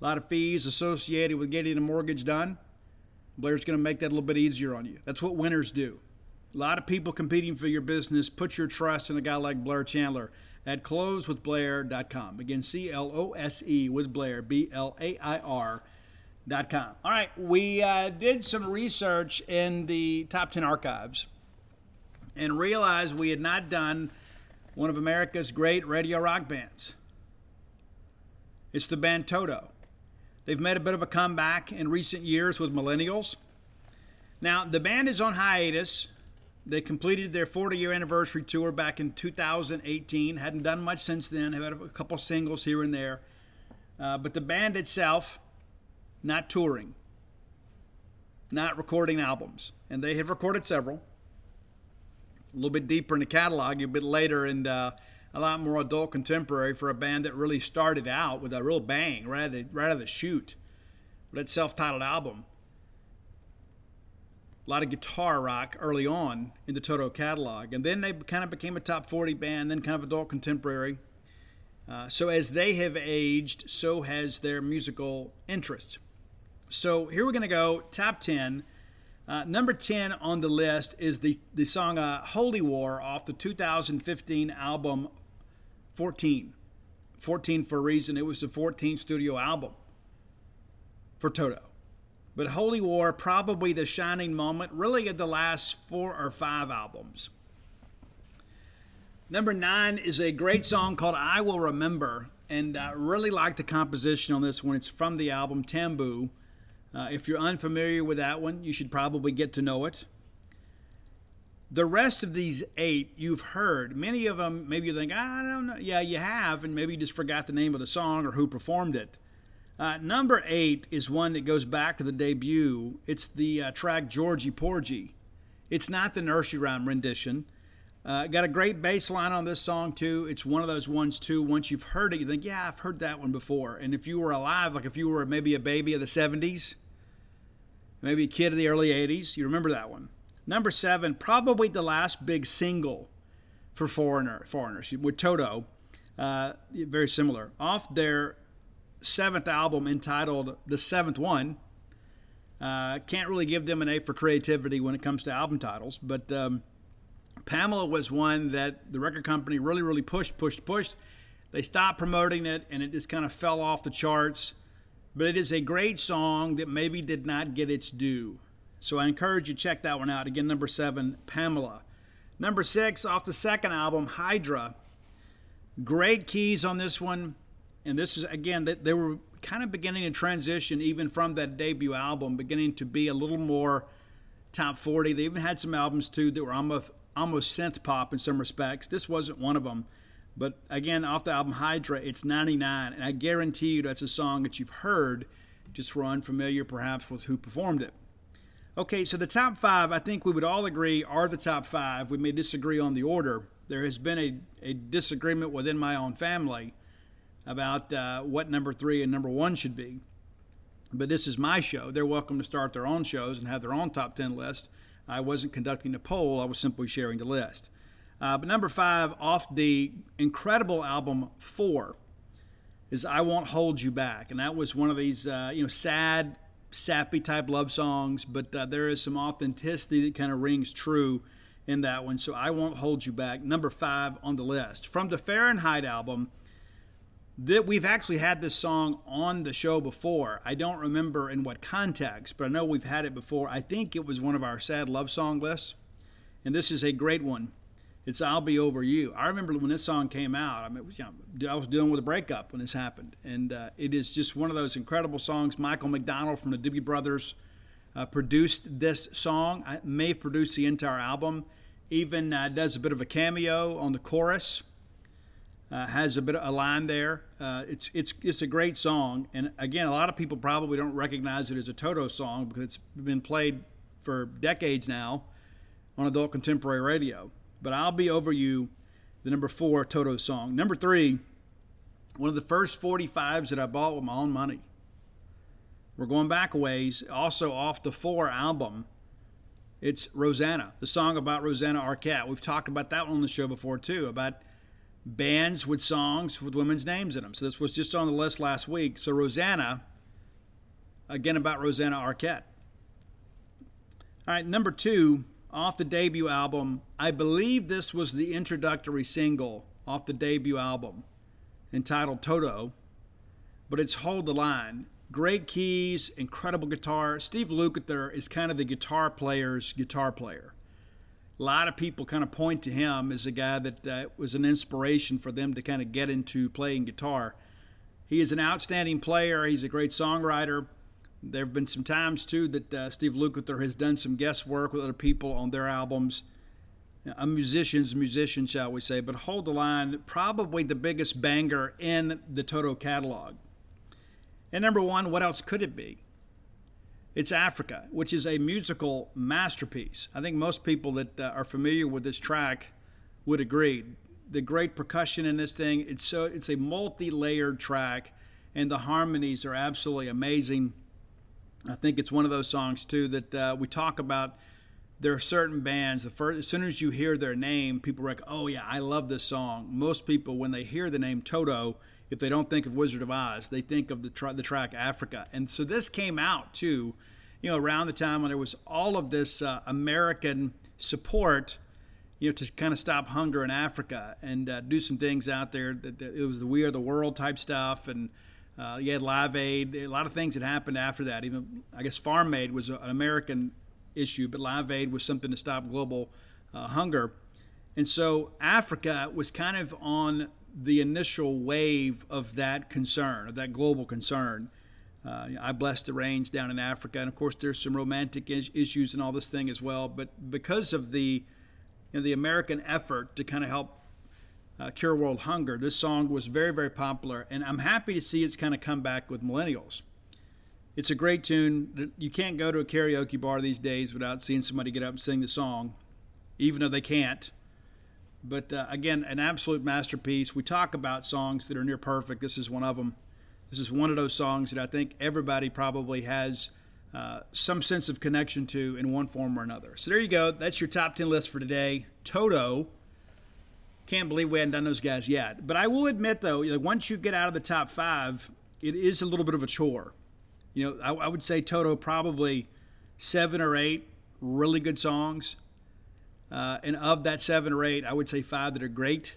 A lot of fees associated with getting a mortgage done. Blair's going to make that a little bit easier on you. That's what winners do. A lot of people competing for your business. Put your trust in a guy like Blair Chandler at closewithblair.com. Again, C L O S E with Blair, B L A I R.com. All right, we uh, did some research in the top 10 archives and realized we had not done one of America's great radio rock bands. It's the band Toto. They've made a bit of a comeback in recent years with millennials. Now, the band is on hiatus they completed their 40 year anniversary tour back in 2018. Hadn't done much since then, have had a couple singles here and there. Uh, but the band itself, not touring, not recording albums. And they have recorded several. A little bit deeper in the catalog, a bit later, and uh, a lot more adult contemporary for a band that really started out with a real bang right out of the, right out of the chute. That self titled album a lot of guitar rock early on in the Toto catalog. And then they kind of became a top 40 band, then kind of adult contemporary. Uh, so as they have aged, so has their musical interest. So here we're going to go top 10. Uh, number 10 on the list is the, the song uh, Holy War off the 2015 album 14. 14 for a reason. It was the 14th studio album for Toto. But Holy War, probably the shining moment, really of the last four or five albums. Number nine is a great song called I Will Remember, and I really like the composition on this one. It's from the album Tambu. Uh, if you're unfamiliar with that one, you should probably get to know it. The rest of these eight you've heard. Many of them, maybe you think, I don't know. Yeah, you have, and maybe you just forgot the name of the song or who performed it. Uh, number eight is one that goes back to the debut. It's the uh, track Georgy Porgy. It's not the nursery rhyme rendition. Uh, got a great bass line on this song too. It's one of those ones too. Once you've heard it, you think, "Yeah, I've heard that one before." And if you were alive, like if you were maybe a baby of the '70s, maybe a kid of the early '80s, you remember that one. Number seven, probably the last big single for Foreigner, Foreigners with Toto. Uh, very similar. Off their seventh album entitled The Seventh One. Uh, can't really give them an A for creativity when it comes to album titles, but um, Pamela was one that the record company really, really pushed, pushed, pushed. They stopped promoting it and it just kind of fell off the charts. But it is a great song that maybe did not get its due. So I encourage you to check that one out. Again, number seven, Pamela. Number six, off the second album, Hydra. Great keys on this one. And this is, again, that they were kind of beginning to transition even from that debut album, beginning to be a little more top 40. They even had some albums too that were almost almost synth pop in some respects. This wasn't one of them. But again, off the album Hydra, it's 99, and I guarantee you that's a song that you've heard, just were unfamiliar perhaps with who performed it. Okay, so the top five, I think we would all agree, are the top five. We may disagree on the order. There has been a, a disagreement within my own family about uh, what number three and number one should be. But this is my show. They're welcome to start their own shows and have their own top 10 list. I wasn't conducting a poll, I was simply sharing the list. Uh, but number five, off the incredible album Four, is "I Won't Hold You Back," and that was one of these uh, you know sad, sappy type love songs, but uh, there is some authenticity that kind of rings true in that one. So "I Won't Hold You Back," number five on the list from the Fahrenheit album. That we've actually had this song on the show before. I don't remember in what context, but I know we've had it before. I think it was one of our sad love song lists, and this is a great one. It's "I'll Be Over You." I remember when this song came out. I mean, you know, I was dealing with a breakup when this happened, and uh, it is just one of those incredible songs. Michael McDonald from the Doobie Brothers uh, produced this song. I may have produced the entire album. Even uh, does a bit of a cameo on the chorus. Uh, has a bit of a line there. Uh, it's it's it's a great song, and again, a lot of people probably don't recognize it as a Toto song because it's been played for decades now on adult contemporary radio. But I'll Be Over You, the number four Toto song. Number three, one of the first 45s that I bought with my own money. We're going back a ways, also off the Four album. It's Rosanna, the song about Rosanna Arquette. We've talked about that one on the show before too, about bands with songs with women's names in them. So this was just on the list last week. So Rosanna, again about Rosanna Arquette. All right, number two, off the debut album. I believe this was the introductory single off the debut album entitled Toto, but it's Hold the Line. Great keys, incredible guitar. Steve Lukather is kind of the guitar player's guitar player. A lot of people kind of point to him as a guy that uh, was an inspiration for them to kind of get into playing guitar. He is an outstanding player. He's a great songwriter. There have been some times too that uh, Steve Lukather has done some guest work with other people on their albums. A musician's musician, shall we say, but Hold the Line, probably the biggest banger in the Toto catalog. And number one, what else could it be? It's Africa, which is a musical masterpiece. I think most people that uh, are familiar with this track would agree. The great percussion in this thing, it's so it's a multi-layered track and the harmonies are absolutely amazing. I think it's one of those songs too that uh, we talk about. There are certain bands. The first, as soon as you hear their name, people are like, "Oh yeah, I love this song." Most people, when they hear the name Toto, if they don't think of Wizard of Oz, they think of the tra- the track Africa. And so this came out too, you know, around the time when there was all of this uh, American support, you know, to kind of stop hunger in Africa and uh, do some things out there. That, that it was the We Are the World type stuff and uh, you had Live Aid. A lot of things that happened after that. Even I guess Farm Aid was an American issue, but Live Aid was something to stop global uh, hunger. And so Africa was kind of on the initial wave of that concern, of that global concern. Uh, I bless the rains down in Africa, and of course there's some romantic is- issues and all this thing as well. But because of the you know, the American effort to kind of help uh, Cure World Hunger. This song was very, very popular, and I'm happy to see it's kind of come back with millennials. It's a great tune. You can't go to a karaoke bar these days without seeing somebody get up and sing the song, even though they can't. But uh, again, an absolute masterpiece. We talk about songs that are near perfect. This is one of them. This is one of those songs that I think everybody probably has uh, some sense of connection to in one form or another. So there you go. That's your top 10 list for today. Toto. Can't believe we hadn't done those guys yet. But I will admit, though, like once you get out of the top five, it is a little bit of a chore. You know, I, I would say Toto probably seven or eight really good songs. Uh, and of that seven or eight, I would say five that are great.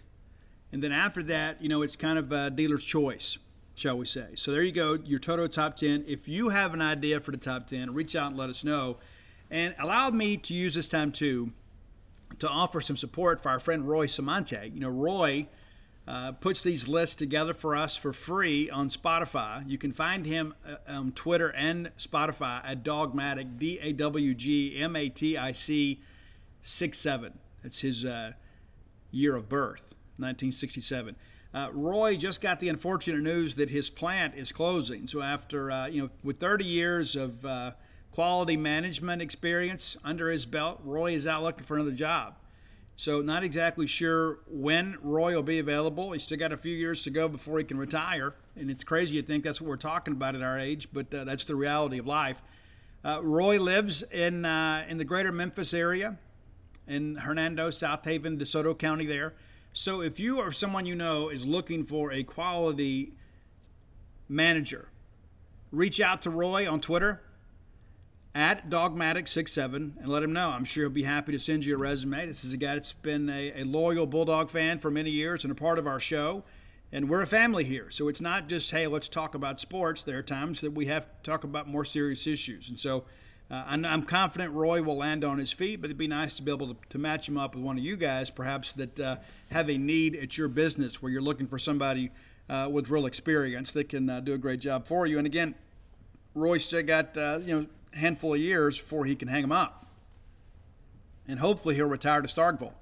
And then after that, you know, it's kind of a dealer's choice, shall we say. So there you go, your Toto top 10. If you have an idea for the top 10, reach out and let us know. And allow me to use this time, too, to offer some support for our friend Roy Samante. You know, Roy uh, puts these lists together for us for free on Spotify. You can find him uh, on Twitter and Spotify at Dawgmatic, D A W G M A T I C 6 7. That's his uh, year of birth, 1967. Uh, Roy just got the unfortunate news that his plant is closing. So after uh, you know, with 30 years of uh, quality management experience under his belt, Roy is out looking for another job. So not exactly sure when Roy will be available. He's still got a few years to go before he can retire, and it's crazy to think that's what we're talking about at our age, but uh, that's the reality of life. Uh, Roy lives in uh, in the greater Memphis area, in Hernando, South Haven, DeSoto County. There. So if you or someone you know is looking for a quality manager, reach out to Roy on Twitter at Dawgmatic67 and let him know. I'm sure he'll be happy to send you a resume. This is a guy that's been a, a, loyal Bulldog fan for many years and a part of our show. And we're a family here. So it's not just, hey, let's talk about sports. There are times that we have to talk about more serious issues. And so uh, I'm, I'm, confident Roy will land on his feet, but it'd be nice to be able to, to match him up with one of you guys, perhaps that uh, have a need at your business where you're looking for somebody uh, with real experience that can uh, do a great job for you. And again, Roy still got, uh, you know, handful of years before he can hang them up. And hopefully he'll retire to Starkville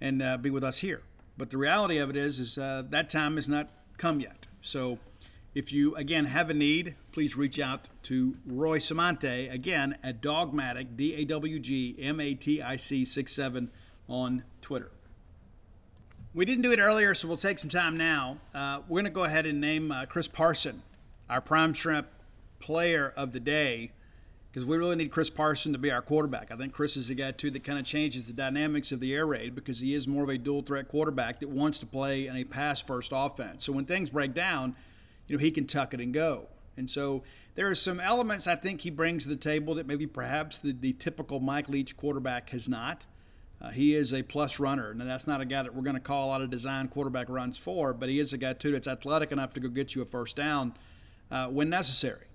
and uh, be with us here. But the reality of it is, is uh, that time has not come yet. So if you, again, have a need, please reach out to Roy Samante, again, at Dogmatic Dawgmatic, D A W G M A T I C 67 on Twitter. We didn't do it earlier, so we'll take some time now. Uh, we're going to go ahead and name uh, Chris Parson, our Prime Shrimp player of the day because we really need Chris Parson to be our quarterback. I think Chris is the guy, too, that kind of changes the dynamics of the air raid because he is more of a dual threat quarterback that wants to play in a pass first offense. So when things break down, you know, he can tuck it and go. And so there are some elements I think he brings to the table that maybe perhaps the, the typical Mike Leach quarterback has not. Uh, he is a plus runner, and that's not a guy that we're going to call out of design quarterback runs for, but he is a guy, too, that's athletic enough to go get you a first down uh, when necessary.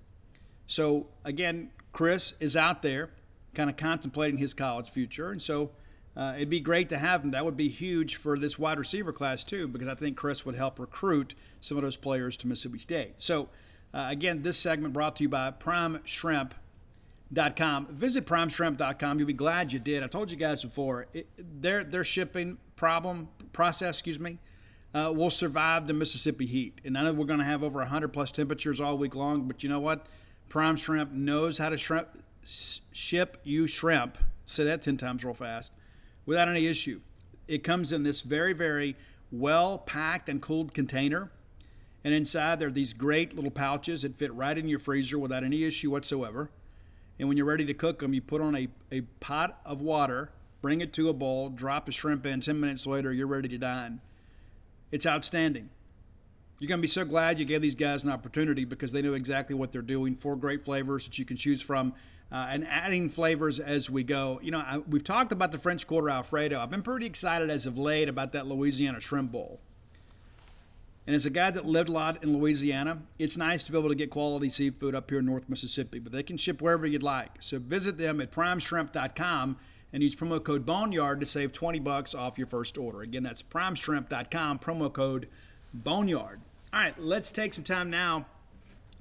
So again, Chris is out there kind of contemplating his college future. And so uh, it'd be great to have him. That would be huge for this wide receiver class, too, because I think Chris would help recruit some of those players to Mississippi State. So, uh, again, this segment brought to you by PrimeShrimp.com. Visit PrimeShrimp.com. You'll be glad you did. I told you guys before, it, their, their shipping problem, process, excuse me, uh, will survive the Mississippi heat. And I know we're going to have over 100 plus temperatures all week long, but you know what? Prime Shrimp knows how to shrimp, ship you shrimp. Say that 10 times real fast without any issue. It comes in this very, very well packed and cooled container. And inside there are these great little pouches that fit right in your freezer without any issue whatsoever. And when you're ready to cook them, you put on a, a pot of water, bring it to a bowl, drop a shrimp in. 10 minutes later, you're ready to dine. It's outstanding. You're going to be so glad you gave these guys an opportunity because they know exactly what they're doing. Four great flavors that you can choose from. Uh, and adding flavors as we go. You know, I, we've talked about the French Quarter Alfredo. I've been pretty excited as of late about that Louisiana Shrimp Bowl. And as a guy that lived a lot in Louisiana, it's nice to be able to get quality seafood up here in North Mississippi, but they can ship wherever you'd like. So visit them at primeshrimp.com and use promo code Boneyard to save 20 bucks off your first order. Again, that's primeshrimp.com, promo code Boneyard. All right, let's take some time now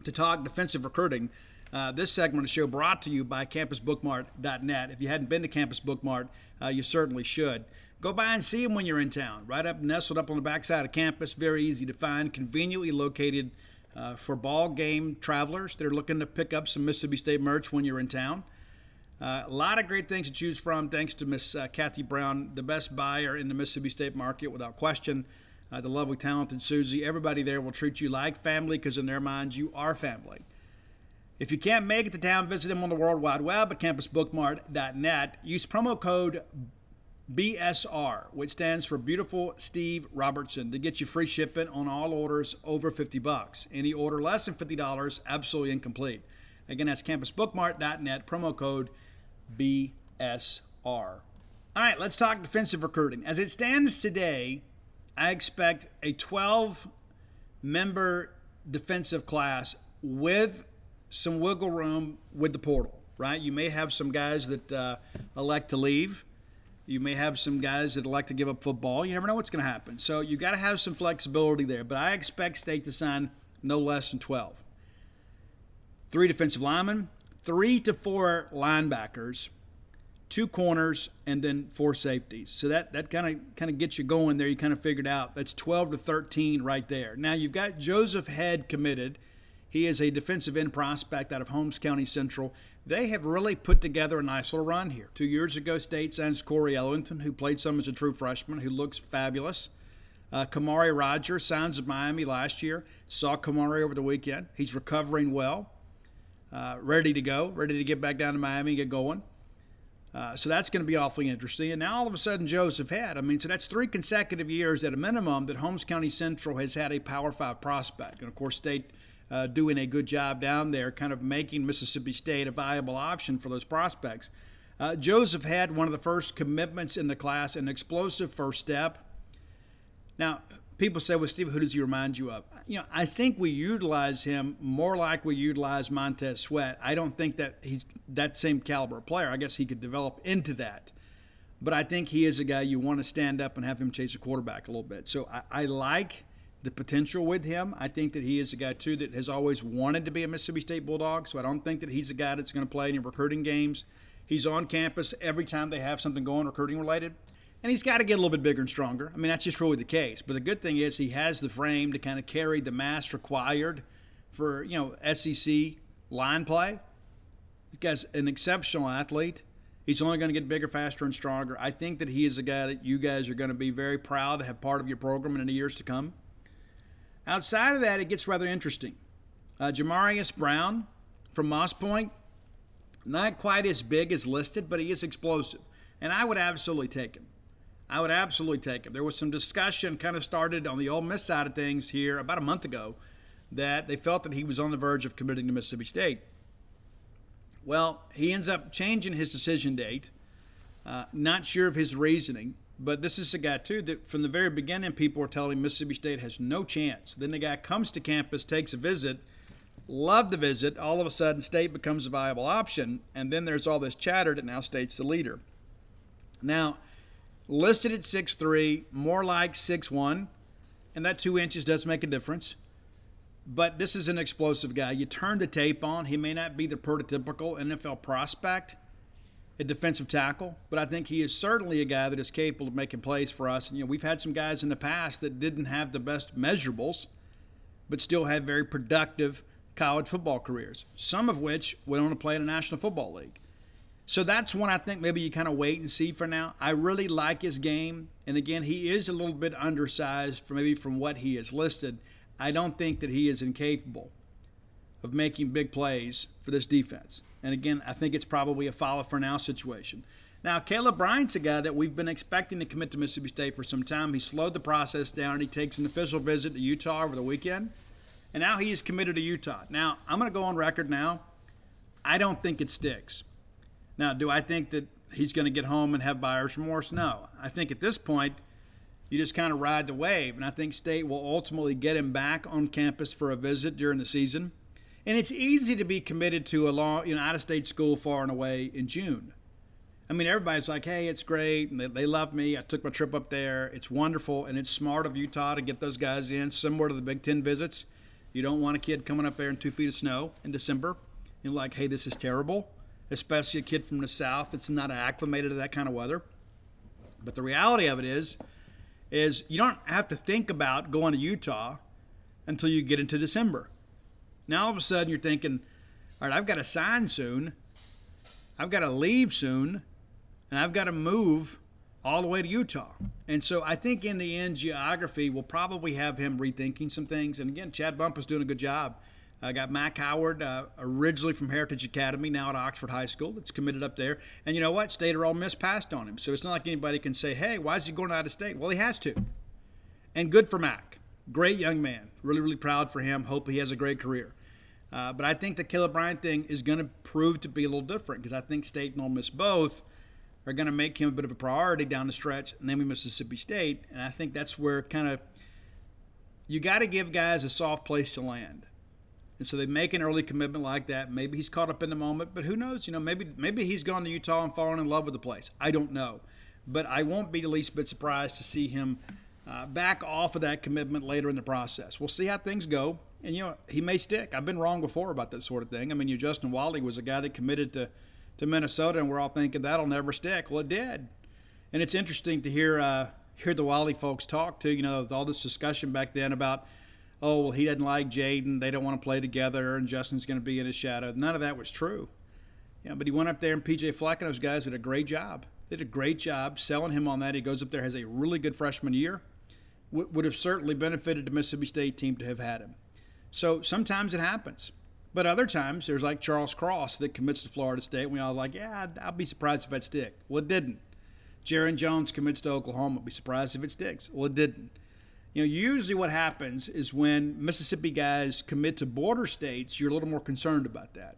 to talk defensive recruiting. Uh, this segment of the show brought to you by campusbookmart.net. If you hadn't been to Campus Bookmart, uh, you certainly should. Go by and see them when you're in town. Right up, nestled up on the backside of campus, very easy to find, conveniently located uh, for ball game travelers that are looking to pick up some Mississippi State merch when you're in town. Uh, a lot of great things to choose from, thanks to Miss uh, Kathy Brown, the best buyer in the Mississippi State market without question uh, the lovely, talented Susie. Everybody there will treat you like family because in their minds you are family. If you can't make it to town, visit them on the World Wide Web at campusbookmart.net. Use promo code BSR, which stands for Beautiful Steve Robertson, to get you free shipping on all orders over 50 bucks. Any order less than $50, absolutely incomplete. Again, that's campusbookmart.net, promo code BSR. All right, let's talk defensive recruiting. As it stands today, I expect a 12 member defensive class with some wiggle room with the portal, right? You may have some guys that uh, elect to leave. You may have some guys that elect to give up football. You never know what's going to happen. So you got to have some flexibility there. But I expect State to sign no less than 12. Three defensive linemen, three to four linebackers, two corners, and then four safeties. So that that kind of kind of gets you going there. You kind of figured out that's 12 to 13 right there. Now you've got Joseph Head committed. He is a defensive end prospect out of Holmes County Central. They have really put together a nice little run here. Two years ago, State signs Corey Ellington, who played some as a true freshman, who looks fabulous. Uh, Kamari Rogers signs of Miami last year. Saw Kamari over the weekend. He's recovering well, uh, ready to go, ready to get back down to Miami and get going. Uh, so that's going to be awfully interesting. And now all of a sudden, Joseph Head. I mean, so that's three consecutive years at a minimum that Holmes County Central has had a Power Five prospect. And of course, State uh, doing a good job down there, kind of making Mississippi State a viable option for those prospects. Uh, Joseph Head one of the first commitments in the class, an explosive first step. Now, people say, well, Steve, who does he remind you of? You know, I think we utilize him more like we utilize Montez Sweat. I don't think that he's that same caliber player. I guess he could develop into that. But I think he is a guy you want to stand up and have him chase a quarterback a little bit. So I, I like the potential with him. I think that he is a guy, too, that has always wanted to be a Mississippi State Bulldog. So I don't think that he's a guy that's going to play any recruiting games. He's on campus every time they have something going recruiting related. And he's got to get a little bit bigger and stronger. I mean, that's just really the case. But the good thing is he has the frame to kind of carry the mass required for, you know, SEC line play. This guy's an exceptional athlete. He's only going to get bigger, faster, and stronger. I think that he is a guy that you guys are going to be very proud to have part of your program in the years to come. Outside of that, it gets rather interesting. Uh, Jamarius Brown from Moss Point, not quite as big as listed, but he is explosive. And I would absolutely take him. I would absolutely take him. There was some discussion kind of started on the Ole Miss side of things here about a month ago that they felt that he was on the verge of committing to Mississippi State. Well, he ends up changing his decision date. Uh, not sure of his reasoning. But this is a guy, too, that from the very beginning, people were telling Mississippi State has no chance. Then the guy comes to campus, takes a visit, loved the visit. All of a sudden, State becomes a viable option. And then there's all this chatter that now State's the leader. Now, listed at 6'3, more like 6'1, and that two inches does make a difference. But this is an explosive guy. You turn the tape on, he may not be the prototypical NFL prospect a defensive tackle, but I think he is certainly a guy that is capable of making plays for us. And, you know, we've had some guys in the past that didn't have the best measurables, but still had very productive college football careers, some of which went on to play in the National Football League. So that's one I think maybe you kind of wait and see for now. I really like his game. And again, he is a little bit undersized for maybe from what he has listed. I don't think that he is incapable of making big plays for this defense. And again, I think it's probably a follow for now situation. Now, Caleb Bryant's a guy that we've been expecting to commit to Mississippi State for some time. He slowed the process down he takes an official visit to Utah over the weekend. And now he is committed to Utah. Now, I'm going to go on record now. I don't think it sticks. Now, do I think that he's going to get home and have buyer's remorse? No. I think at this point, you just kind of ride the wave. And I think State will ultimately get him back on campus for a visit during the season. And it's easy to be committed to a long, you know, out of state school far and away in June. I mean, everybody's like, hey, it's great. And they, they love me. I took my trip up there. It's wonderful. And it's smart of Utah to get those guys in, similar to the Big Ten visits. You don't want a kid coming up there in two feet of snow in December and like, hey, this is terrible, especially a kid from the South that's not acclimated to that kind of weather. But the reality of it is, is you don't have to think about going to Utah until you get into December. Now all of a sudden you're thinking, all right, I've got to sign soon. I've got to leave soon. And I've got to move all the way to Utah. And so I think in the end, geography will probably have him rethinking some things. And again, Chad Bump is doing a good job. I got Mac Howard, uh, originally from Heritage Academy, now at Oxford High School. That's committed up there. And you know what? State or Ole Miss passed on him. So it's not like anybody can say, hey, why is he going out of state? Well, he has to. And good for Mac. Great young man. Really, really proud for him. Hope he has a great career. Uh, but I think the Caleb Bryant thing is going to prove to be a little different because I think State and Ole Miss both are going to make him a bit of a priority down the stretch, namely Mississippi State. And I think that's where kind of you got to give guys a soft place to land. And so they make an early commitment like that. Maybe he's caught up in the moment, but who knows? You know, maybe maybe he's gone to Utah and fallen in love with the place. I don't know, but I won't be the least bit surprised to see him uh, back off of that commitment later in the process. We'll see how things go, and you know he may stick. I've been wrong before about that sort of thing. I mean, you Justin Walley was a guy that committed to to Minnesota, and we're all thinking that'll never stick. Well, it did, and it's interesting to hear uh, hear the Walley folks talk too. You know, all this discussion back then about oh, well, he doesn't like Jaden. They don't want to play together, and Justin's going to be in his shadow. None of that was true. Yeah, but he went up there, and PJ Fleck and those guys did a great job. They did a great job selling him on that. He goes up there, has a really good freshman year. W- would have certainly benefited the Mississippi State team to have had him. So sometimes it happens. But other times, there's like Charles Cross that commits to Florida State. And we all like, yeah, I'd, I'd be surprised if that stick. Well, it didn't. Jarron Jones commits to Oklahoma. Be surprised if it sticks. Well, it didn't. You know, usually what happens is when Mississippi guys commit to border states, you're a little more concerned about that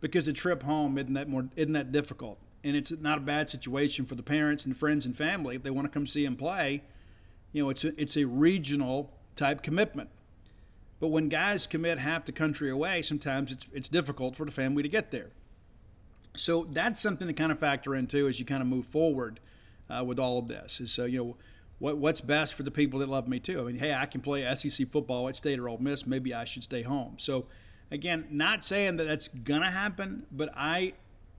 because the trip home isn't that more isn't that difficult, and it's not a bad situation for the parents and friends and family if they want to come see him play. You know, it's a, it's a regional type commitment. But when guys commit half the country away, sometimes it's it's difficult for the family to get there. So that's something to kind of factor into as you kind of move forward uh, with all of this. Is so you know what, what's best for the people that love me too. I mean, hey, I can play SEC football at State or Ole Miss. Maybe I should stay home. So, again, not saying that that's gonna happen, but I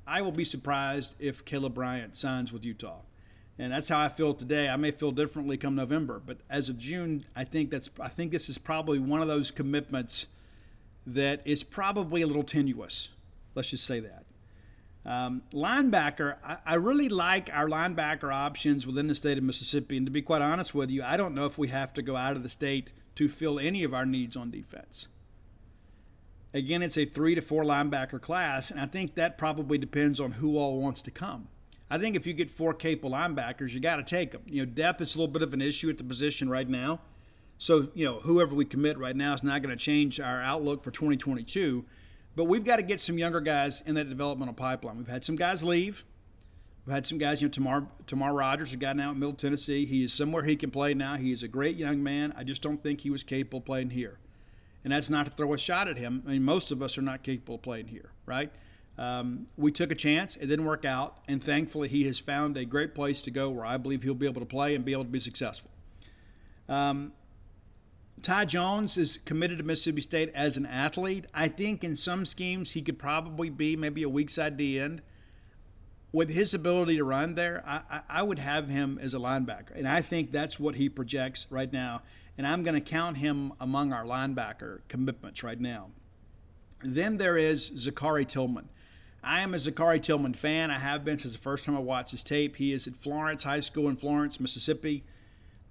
I will be surprised if Caleb Bryant signs with Utah. And that's how I feel today. I may feel differently come November, but as of June, I think that's I think this is probably one of those commitments that is probably a little tenuous. Let's just say that. Um, linebacker, I, I, really like our linebacker options within the state of Mississippi. And to be quite honest with you, I don't know if we have to go out of the state to fill any of our needs on defense. Again, it's a three to four linebacker class, and I think that probably depends on who all wants to come. I think if you get four capable linebackers, you got to take them. You know, depth is a little bit of an issue at the position right now. So, you know, whoever we commit right now is not going to change our outlook for 2022. But we've got to get some younger guys in that developmental pipeline. We've had some guys leave. We've had some guys, you know, Tamar, Tamar Rogers, a guy now at Middle Tennessee. He is somewhere he can play now. He is a great young man. I just don't think he was capable of playing here. And that's not to throw a shot at him. I mean, most of us are not capable of playing here, right? Um, we took a chance. It didn't work out. And thankfully, he has found a great place to go where I believe he'll be able to play and be able to be successful. Um, Ty Jones is committed to Mississippi State as an athlete. I think in some schemes he could probably be maybe a weak side D end. With his ability to run there, I, I would have him as a linebacker. And I think that's what he projects right now. And I'm going to count him among our linebacker commitments right now. Then there is Zakhari Tillman. I am a Zakhari Tillman fan. I have been since the first time I watched his tape. He is at Florence High School in Florence, Mississippi.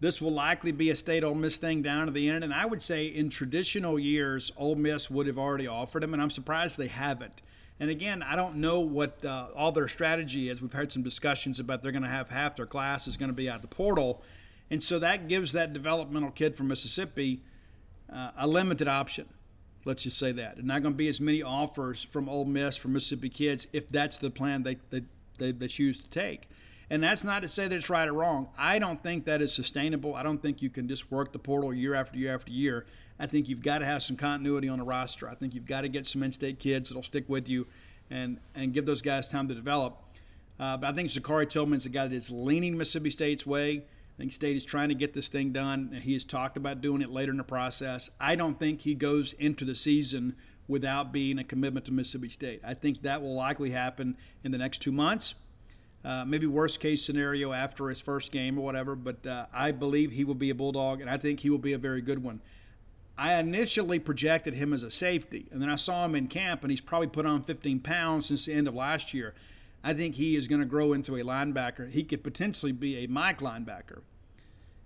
This will likely be a state Ole Miss thing down to the end, and I would say in traditional years, Ole Miss would have already offered him, and I'm surprised they haven't. And again, I don't know what uh, all their strategy is. We've heard some discussions about they're going to have half their class is going to be out the portal, and so that gives that developmental kid from Mississippi uh, a limited option. Let's just say that. There's not going to be as many offers from Ole Miss for Mississippi kids if that's the plan they, they, they, they choose to take. And that's not to say that it's right or wrong. I don't think that is sustainable. I don't think you can just work the portal year after year after year. I think you've got to have some continuity on the roster. I think you've got to get some in-state kids that'll stick with you and, and give those guys time to develop. Uh, but I think Zakhari Tillman's a guy that is leaning Mississippi State's way. I think State is trying to get this thing done. He has talked about doing it later in the process. I don't think he goes into the season without being a commitment to Mississippi State. I think that will likely happen in the next two months. Uh, maybe worst case scenario after his first game or whatever, but uh, I believe he will be a Bulldog, and I think he will be a very good one. I initially projected him as a safety, and then I saw him in camp, and he's probably put on 15 pounds since the end of last year. I think he is going to grow into a linebacker. He could potentially be a Mike linebacker.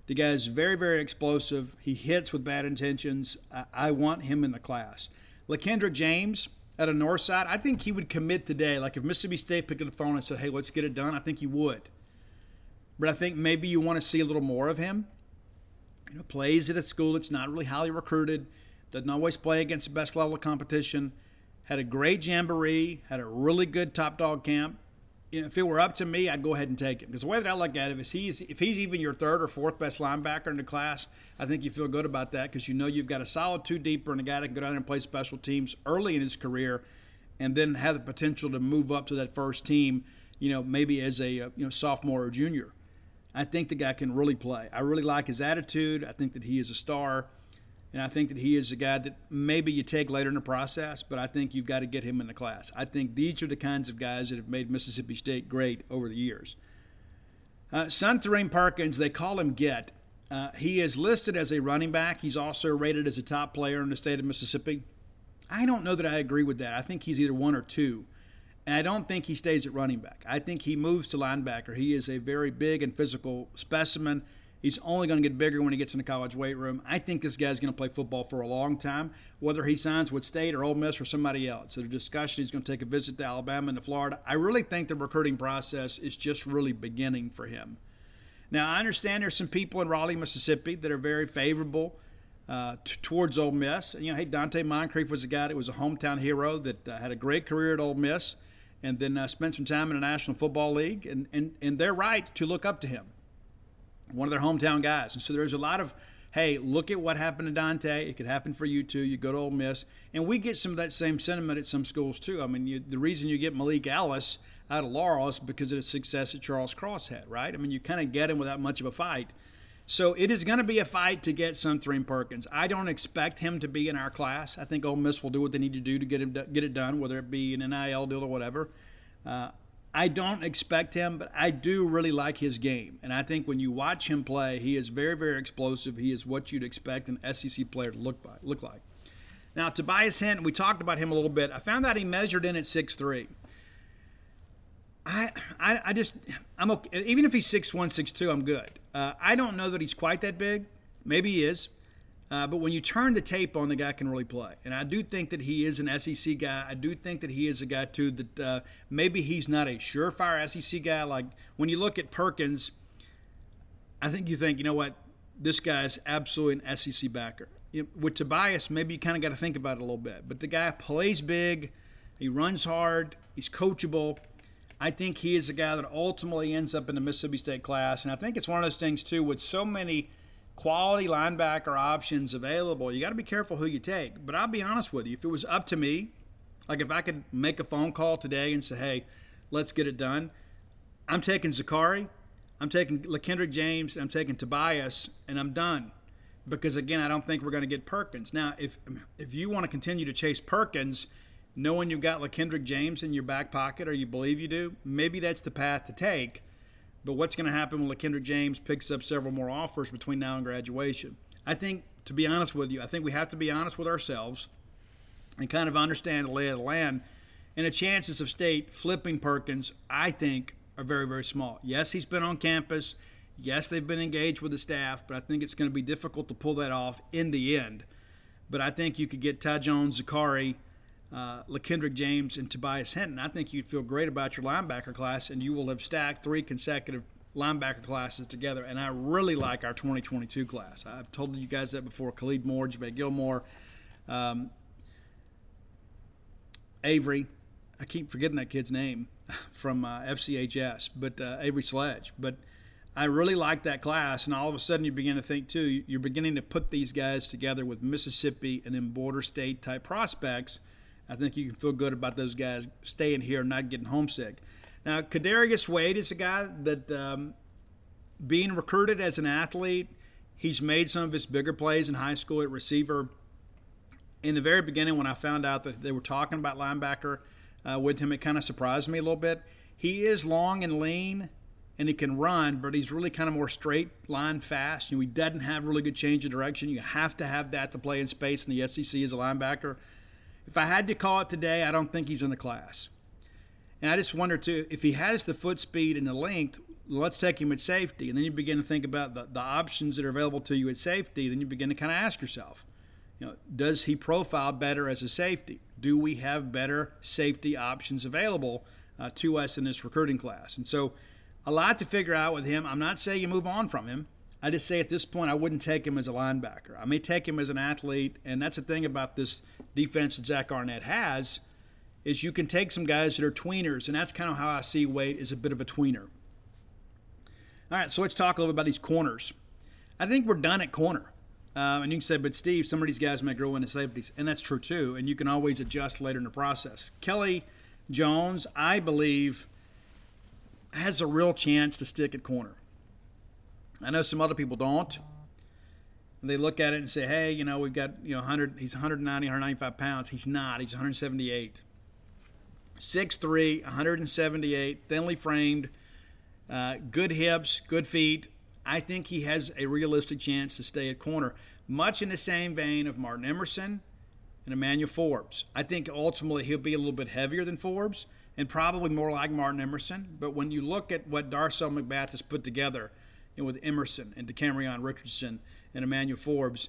The guy is very, very explosive. He hits with bad intentions. I, I want him in the class. LaKendrick James at a north side, I think he would commit today. Like if Mississippi State picked up the phone and said, hey, let's get it done, I think he would. But I think maybe you want to see a little more of him. You know, plays at a school that's not really highly recruited, doesn't always play against the best level of competition. Had a great jamboree, had a really good top dog camp. If it were up to me, I'd go ahead and take him. Because the way that I look at it is he's if he's even your third or fourth best linebacker in the class, I think you feel good about that because you know you've got a solid two deeper and a guy that can go down and play special teams early in his career and then have the potential to move up to that first team, you know, maybe as a uh, you know sophomore or junior. I think the guy can really play. I really like his attitude. I think that he is a star. And I think that he is a guy that maybe you take later in the process, but I think you've got to get him in the class. I think these are the kinds of guys that have made Mississippi State great over the years. Uh, Suntarine Perkins, they call him Get. Uh, he is listed as a running back. He's also rated as a top player in the state of Mississippi. I don't know that I agree with that. I think he's either one or two. And I don't think he stays at running back. I think he moves to linebacker. He is a very big and physical specimen. He's only going to get bigger when he gets in the college weight room. I think this guy's going to play football for a long time, whether he signs with State or Ole Miss or somebody else. So the discussion he's going to take a visit to Alabama and to Florida. I really think the recruiting process is just really beginning for him. Now I understand there's some people in Raleigh, Mississippi, that are very favorable uh, t- towards Ole Miss. You know, hey, Donte Moncrief was a guy that was a hometown hero that uh, had a great career at Ole Miss and then uh, spent some time in the National Football League, and, and, and they're right to look up to him, one of their hometown guys. And so there's a lot of, hey, look at what happened to Donte. It could happen for you too. You go to Ole Miss. And we get some of that same sentiment at some schools too. I mean, you, the reason you get Malik Ellis out of Laurel is because of the success that Charles Cross had, right? I mean, you kind of get him without much of a fight. So it is going to be a fight to get Suntarine Perkins. I don't expect him to be in our class. I think Ole Miss will do what they need to do to get him get it done, whether it be an NIL deal or whatever. Uh, I don't expect him, but I do really like his game. And I think when you watch him play, he is very, very explosive. He is what you'd expect an SEC player to look by, look like. Now, Tobias Hinton, we talked about him a little bit. I found out he measured in at six three. I, I, I just, I'm okay. Even if he's six one, six two, I'm good. Uh, I don't know that he's quite that big. Maybe he is. Uh, but when you turn the tape on, the guy can really play. And I do think that he is an SEC guy. I do think that he is a guy, too, that uh, maybe he's not a surefire SEC guy. Like when you look at Perkins, I think you think, you know what, this guy's absolutely an SEC backer. With Tobias, maybe you kind of got to think about it a little bit. But the guy plays big, he runs hard, he's coachable. I think he is a guy that ultimately ends up in the Mississippi State class. And I think it's one of those things, too, with so many quality linebacker options available, you got to be careful who you take. But I'll be honest with you, if it was up to me, like if I could make a phone call today and say, hey, let's get it done, I'm taking Zakari, I'm taking LaKendrick James, I'm taking Tobias, and I'm done. Because again, I don't think we're going to get Perkins. Now, if if you want to continue to chase Perkins, knowing you've got LaKendrick James in your back pocket, or you believe you do, maybe that's the path to take. But what's going to happen when LaKendrick James picks up several more offers between now and graduation? I think, to be honest with you, I think we have to be honest with ourselves and kind of understand the lay of the land. And the chances of State flipping Perkins, I think, are very, very small. Yes, he's been on campus. Yes, they've been engaged with the staff, but I think it's going to be difficult to pull that off in the end. But I think you could get Ty Jones, Zakari, uh, LaKendrick James and Tobias Hinton, I think you'd feel great about your linebacker class, and you will have stacked three consecutive linebacker classes together. And I really like our 2022 class. I've told you guys that before. Khalid Moore, Javay Gilmore, um, Avery. I keep forgetting that kid's name from uh, FCHS, but uh, Avery Sledge. But I really like that class, and all of a sudden you begin to think too. You're beginning to put these guys together with Mississippi and then border state type prospects I think you can feel good about those guys staying here and not getting homesick. Now, Kadarius Wade is a guy that, um, being recruited as an athlete, he's made some of his bigger plays in high school at receiver. In the very beginning, when I found out that they were talking about linebacker uh, with him, it kind of surprised me a little bit. He is long and lean, and he can run, but he's really kind of more straight line fast. You know, he doesn't have really good change of direction. You have to have that to play in space in the SEC as a linebacker. If I had to call it today, I don't think he's in the class. And I just wonder too if he has the foot speed and the length. Let's take him at safety, and then you begin to think about the, the options that are available to you at safety. Then you begin to kind of ask yourself, You know, does he profile better as a safety? Do we have better safety options available uh, to us in this recruiting class? And so, a lot to figure out with him. I'm not saying you move on from him. I just say at this point, I wouldn't take him as a linebacker. I may take him as an athlete, and that's the thing about this defense that Zach Arnett has is you can take some guys that are tweeners, and that's kind of how I see Wade is a bit of a tweener. All right, so let's talk a little bit about these corners. I think we're done at corner. Um, and you can say, but Steve, some of these guys may grow into safeties, and that's true too. And you can always adjust later in the process. Kelly Jones, I believe, has a real chance to stick at corner. I know some other people don't. And they look at it and say, hey, you know, we've got, you know, 100, he's 190, 195 pounds. He's not. He's 178. 6'3, 178, thinly framed, uh, good hips, good feet. I think he has a realistic chance to stay at corner, much in the same vein of Martin Emerson and Emmanuel Forbes. I think ultimately he'll be a little bit heavier than Forbes and probably more like Martin Emerson. But when you look at what Darcel McBath has put together know, with Emerson and DeCamerion Richardson and Emmanuel Forbes,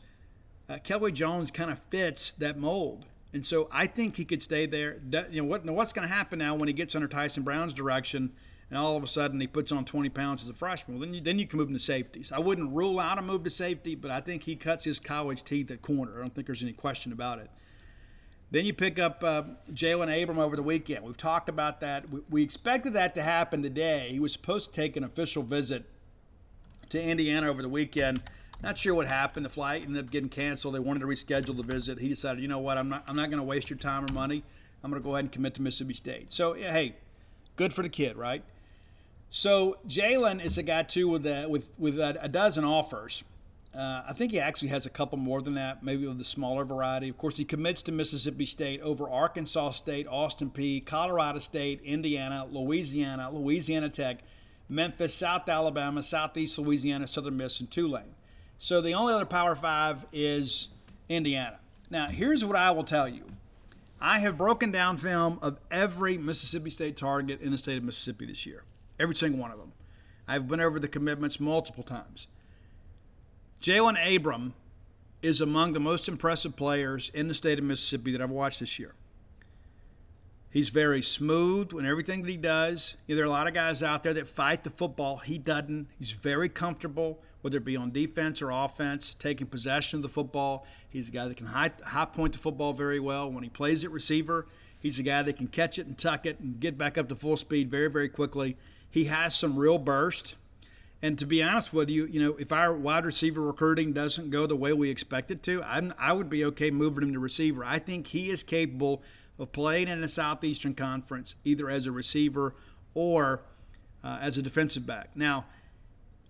uh, Kelly Jones kind of fits that mold. And so I think he could stay there. You know what? What's going to happen now when he gets under Tyson Brown's direction, and all of a sudden he puts on 20 pounds as a freshman? Well, then you, then you can move him to safeties. I wouldn't rule out a move to safety, but I think he cuts his college teeth at corner. I don't think there's any question about it. Then you pick up uh, Jalen Abram over the weekend. We've talked about that. We, we expected that to happen today. He was supposed to take an official visit to Indiana over the weekend. Not sure what happened. The flight ended up getting canceled. They wanted to reschedule the visit. He decided, you know what, I'm not, I'm not going to waste your time or money. I'm going to go ahead and commit to Mississippi State. So, hey, good for the kid, right? So Jalen is a guy too with a, with with a, dozen offers. Uh, I think he actually has a couple more than that, maybe of the smaller variety. Of course, he commits to Mississippi State over Arkansas State, Austin Peay, Colorado State, Indiana, Louisiana, Louisiana Tech, Memphis, South Alabama, Southeast Louisiana, Southern Miss, and Tulane. So the only other Power Five is Indiana. Now, here's what I will tell you. I have broken down film of every Mississippi State target in the state of Mississippi this year, every single one of them. I've been over the commitments multiple times. Jalen Abram is among the most impressive players in the state of Mississippi that I've watched this year. He's very smooth in everything that he does. You know, there are a lot of guys out there that fight the football. He doesn't. He's very comfortable whether it be on defense or offense, taking possession of the football. He's a guy that can high, high point the football very well. When he plays at receiver, he's a guy that can catch it and tuck it and get back up to full speed very, very quickly. He has some real burst. And to be honest with you, you know, if our wide receiver recruiting doesn't go the way we expect it to, I'm, I would be okay moving him to receiver. I think he is capable of playing in the Southeastern Conference either as a receiver or uh, as a defensive back. Now,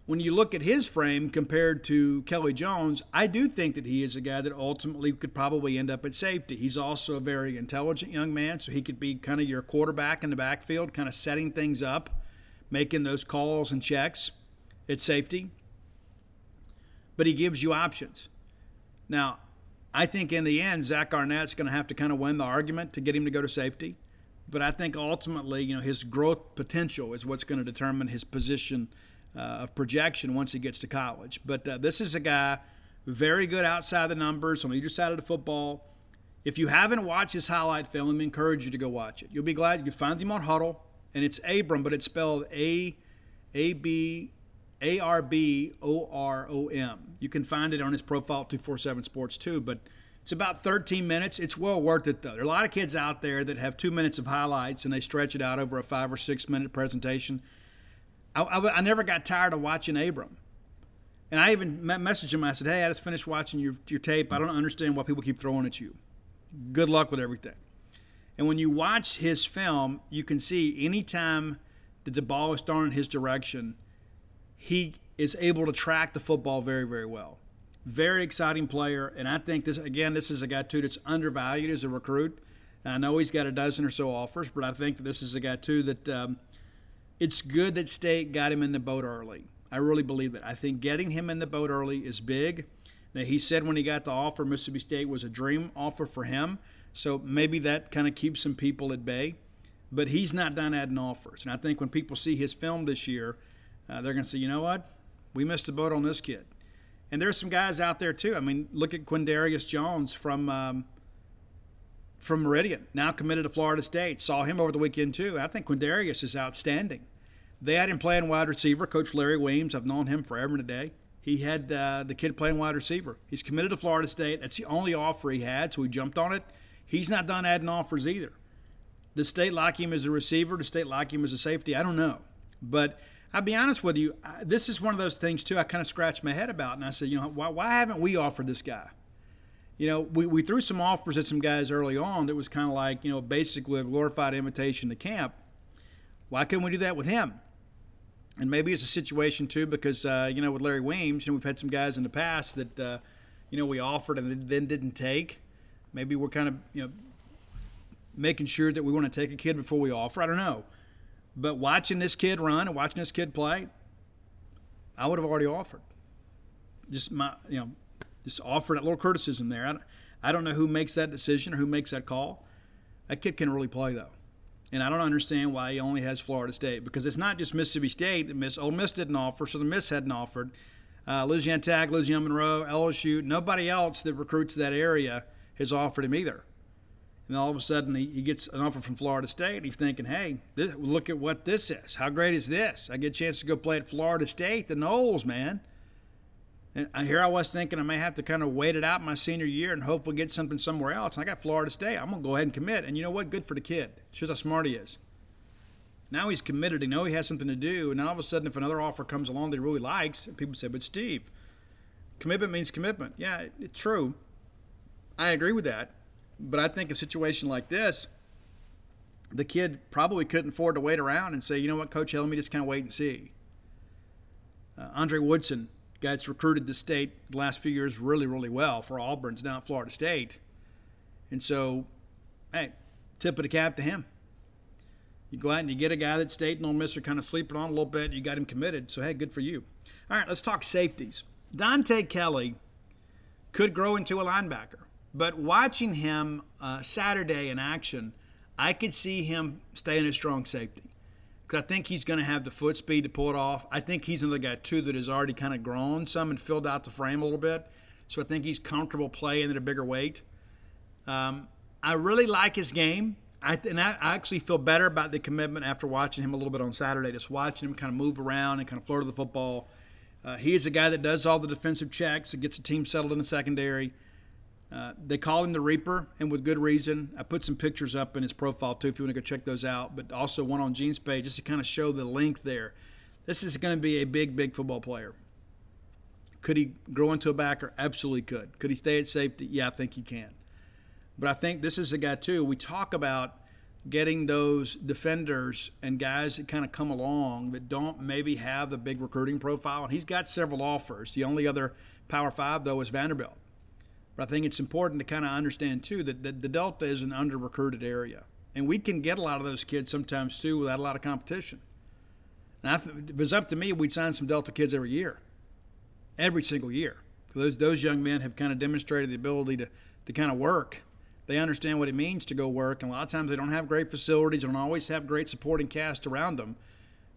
when you look at his frame compared to Kelly Jones, I do think that he is a guy that ultimately could probably end up at safety. He's also a very intelligent young man, so he could be kind of your quarterback in the backfield, kind of setting things up, making those calls and checks at safety. But he gives you options. Now, I think in the end, Zach Arnett's going to have to kind of win the argument to get him to go to safety. But I think ultimately, you know, his growth potential is what's going to determine his position – uh, of projection once he gets to college. But uh, this is a guy very good outside the numbers on either side of the football. If you haven't watched his highlight film, I encourage you to go watch it. You'll be glad you find him on Hudl, and it's Abram, but it's spelled A A B A R B O R O M. You can find it on his profile 247 Sports too, but it's about 13 minutes. It's well worth it though. There are a lot of kids out there that have two minutes of highlights and they stretch it out over a five or six minute presentation. I, I, I, never got tired of watching Abram. And I even messaged him. I said, "Hey, I just finished watching your your tape. I don't understand why people keep throwing at you. Good luck with everything." And when you watch his film, you can see anytime that the ball is thrown in his direction, he is able to track the football very, very well. Very exciting player, and I think this again, this is a guy too that's undervalued as a recruit. I know he's got a dozen or so offers, but I think this is a guy too that um, it's good that State got him in the boat early. I really believe that. I think getting him in the boat early is big. Now, he said when he got the offer, Mississippi State was a dream offer for him. So maybe that kind of keeps some people at bay. But he's not done adding offers. And I think when people see his film this year, uh, they're going to say, you know what? We missed the boat on this kid. And there's some guys out there too. I mean, look at Quindarius Jones from um, from Meridian, now committed to Florida State. Saw him over the weekend too. I think Quindarius is outstanding. They had him playing wide receiver. Coach Larry Williams, I've known him forever and a day. He had uh, the kid playing wide receiver. He's committed to Florida State. That's the only offer he had, so he jumped on it. He's not done adding offers either. Does state like him as a receiver? Does state like him as a safety? I don't know. But I'll be honest with you, this is one of those things, too, I kind of scratched my head about. And I said, you know, why, why haven't we offered this guy? You know, we, we threw some offers at some guys early on that was kind of like, you know, basically a glorified invitation to camp. Why couldn't we do that with him? And maybe it's a situation, too, because, uh, you know, with Larry Weems, you know, we've had some guys in the past that, uh, you know, we offered and then didn't take. Maybe we're kind of, you know, making sure that we want to take a kid before we offer. I don't know. But watching this kid run and watching this kid play, I would have already offered. Just my, you know, just offered a little criticism there. I, I don't know who makes that decision or who makes that call. That kid can really play though, and I don't understand why he only has Florida State because it's not just Mississippi State that Miss Ole Miss didn't offer, so the Miss hadn't offered. Uh, Louisiana Tech, Louisiana Monroe, LSU, nobody else that recruits that area has offered him either. And all of a sudden, he, he gets an offer from Florida State. and He's thinking, hey, this, look at what this is. How great is this? I get a chance to go play at Florida State, the Noles, man. And uh, here I was thinking I may have to kind of wait it out my senior year and hopefully get something somewhere else. And I got Florida State. I'm going to go ahead and commit. And you know what? Good for the kid. Shows how smart he is. Now he's committed. He know he has something to do. And all of a sudden, if another offer comes along that he really likes, people say, but Steve, commitment means commitment. Yeah, it's true. I agree with that. But I think a situation like this, the kid probably couldn't afford to wait around and say, you know what, Coach, let me just kind of wait and see. Uh, Andre Woodson, guy that's recruited the state the last few years really, really well for Auburn's now at Florida State. And so, hey, tip of the cap to him. You go out and you get a guy that State and Ole Miss are kind of sleeping on a little bit. You got him committed. So, hey, good for you. All right, let's talk safeties. Dante Kelly could grow into a linebacker. But watching him uh, Saturday in action, I could see him staying a strong safety. Because I think he's going to have the foot speed to pull it off. I think he's another guy, too, that has already kind of grown some and filled out the frame a little bit. So I think he's comfortable playing at a bigger weight. Um, I really like his game. I, and I, actually feel better about the commitment after watching him a little bit on Saturday, just watching him kind of move around and kind of flirt with the football. Uh, he is a guy that does all the defensive checks and gets the team settled in the secondary. Uh, they call him the Reaper, and with good reason. I put some pictures up in his profile too, if you want to go check those out. But also one on Gene's page, just to kind of show the length there. This is going to be a big, big football player. Could he grow into a backer? Absolutely could. Could he stay at safety? Yeah, I think he can. But I think this is a guy too. We talk about getting those defenders and guys that kind of come along that don't maybe have the big recruiting profile. And he's got several offers. The only other Power Five though is Vanderbilt. But I think it's important to kind of understand too that, that the Delta is an under recruited area. And we can get a lot of those kids sometimes too without a lot of competition. Now, if it was up to me, we'd sign some Delta kids every year, every single year. Those, those young men have kind of demonstrated the ability to, to kind of work. They understand what it means to go work, and a lot of times they don't have great facilities, don't always have great supporting cast around them.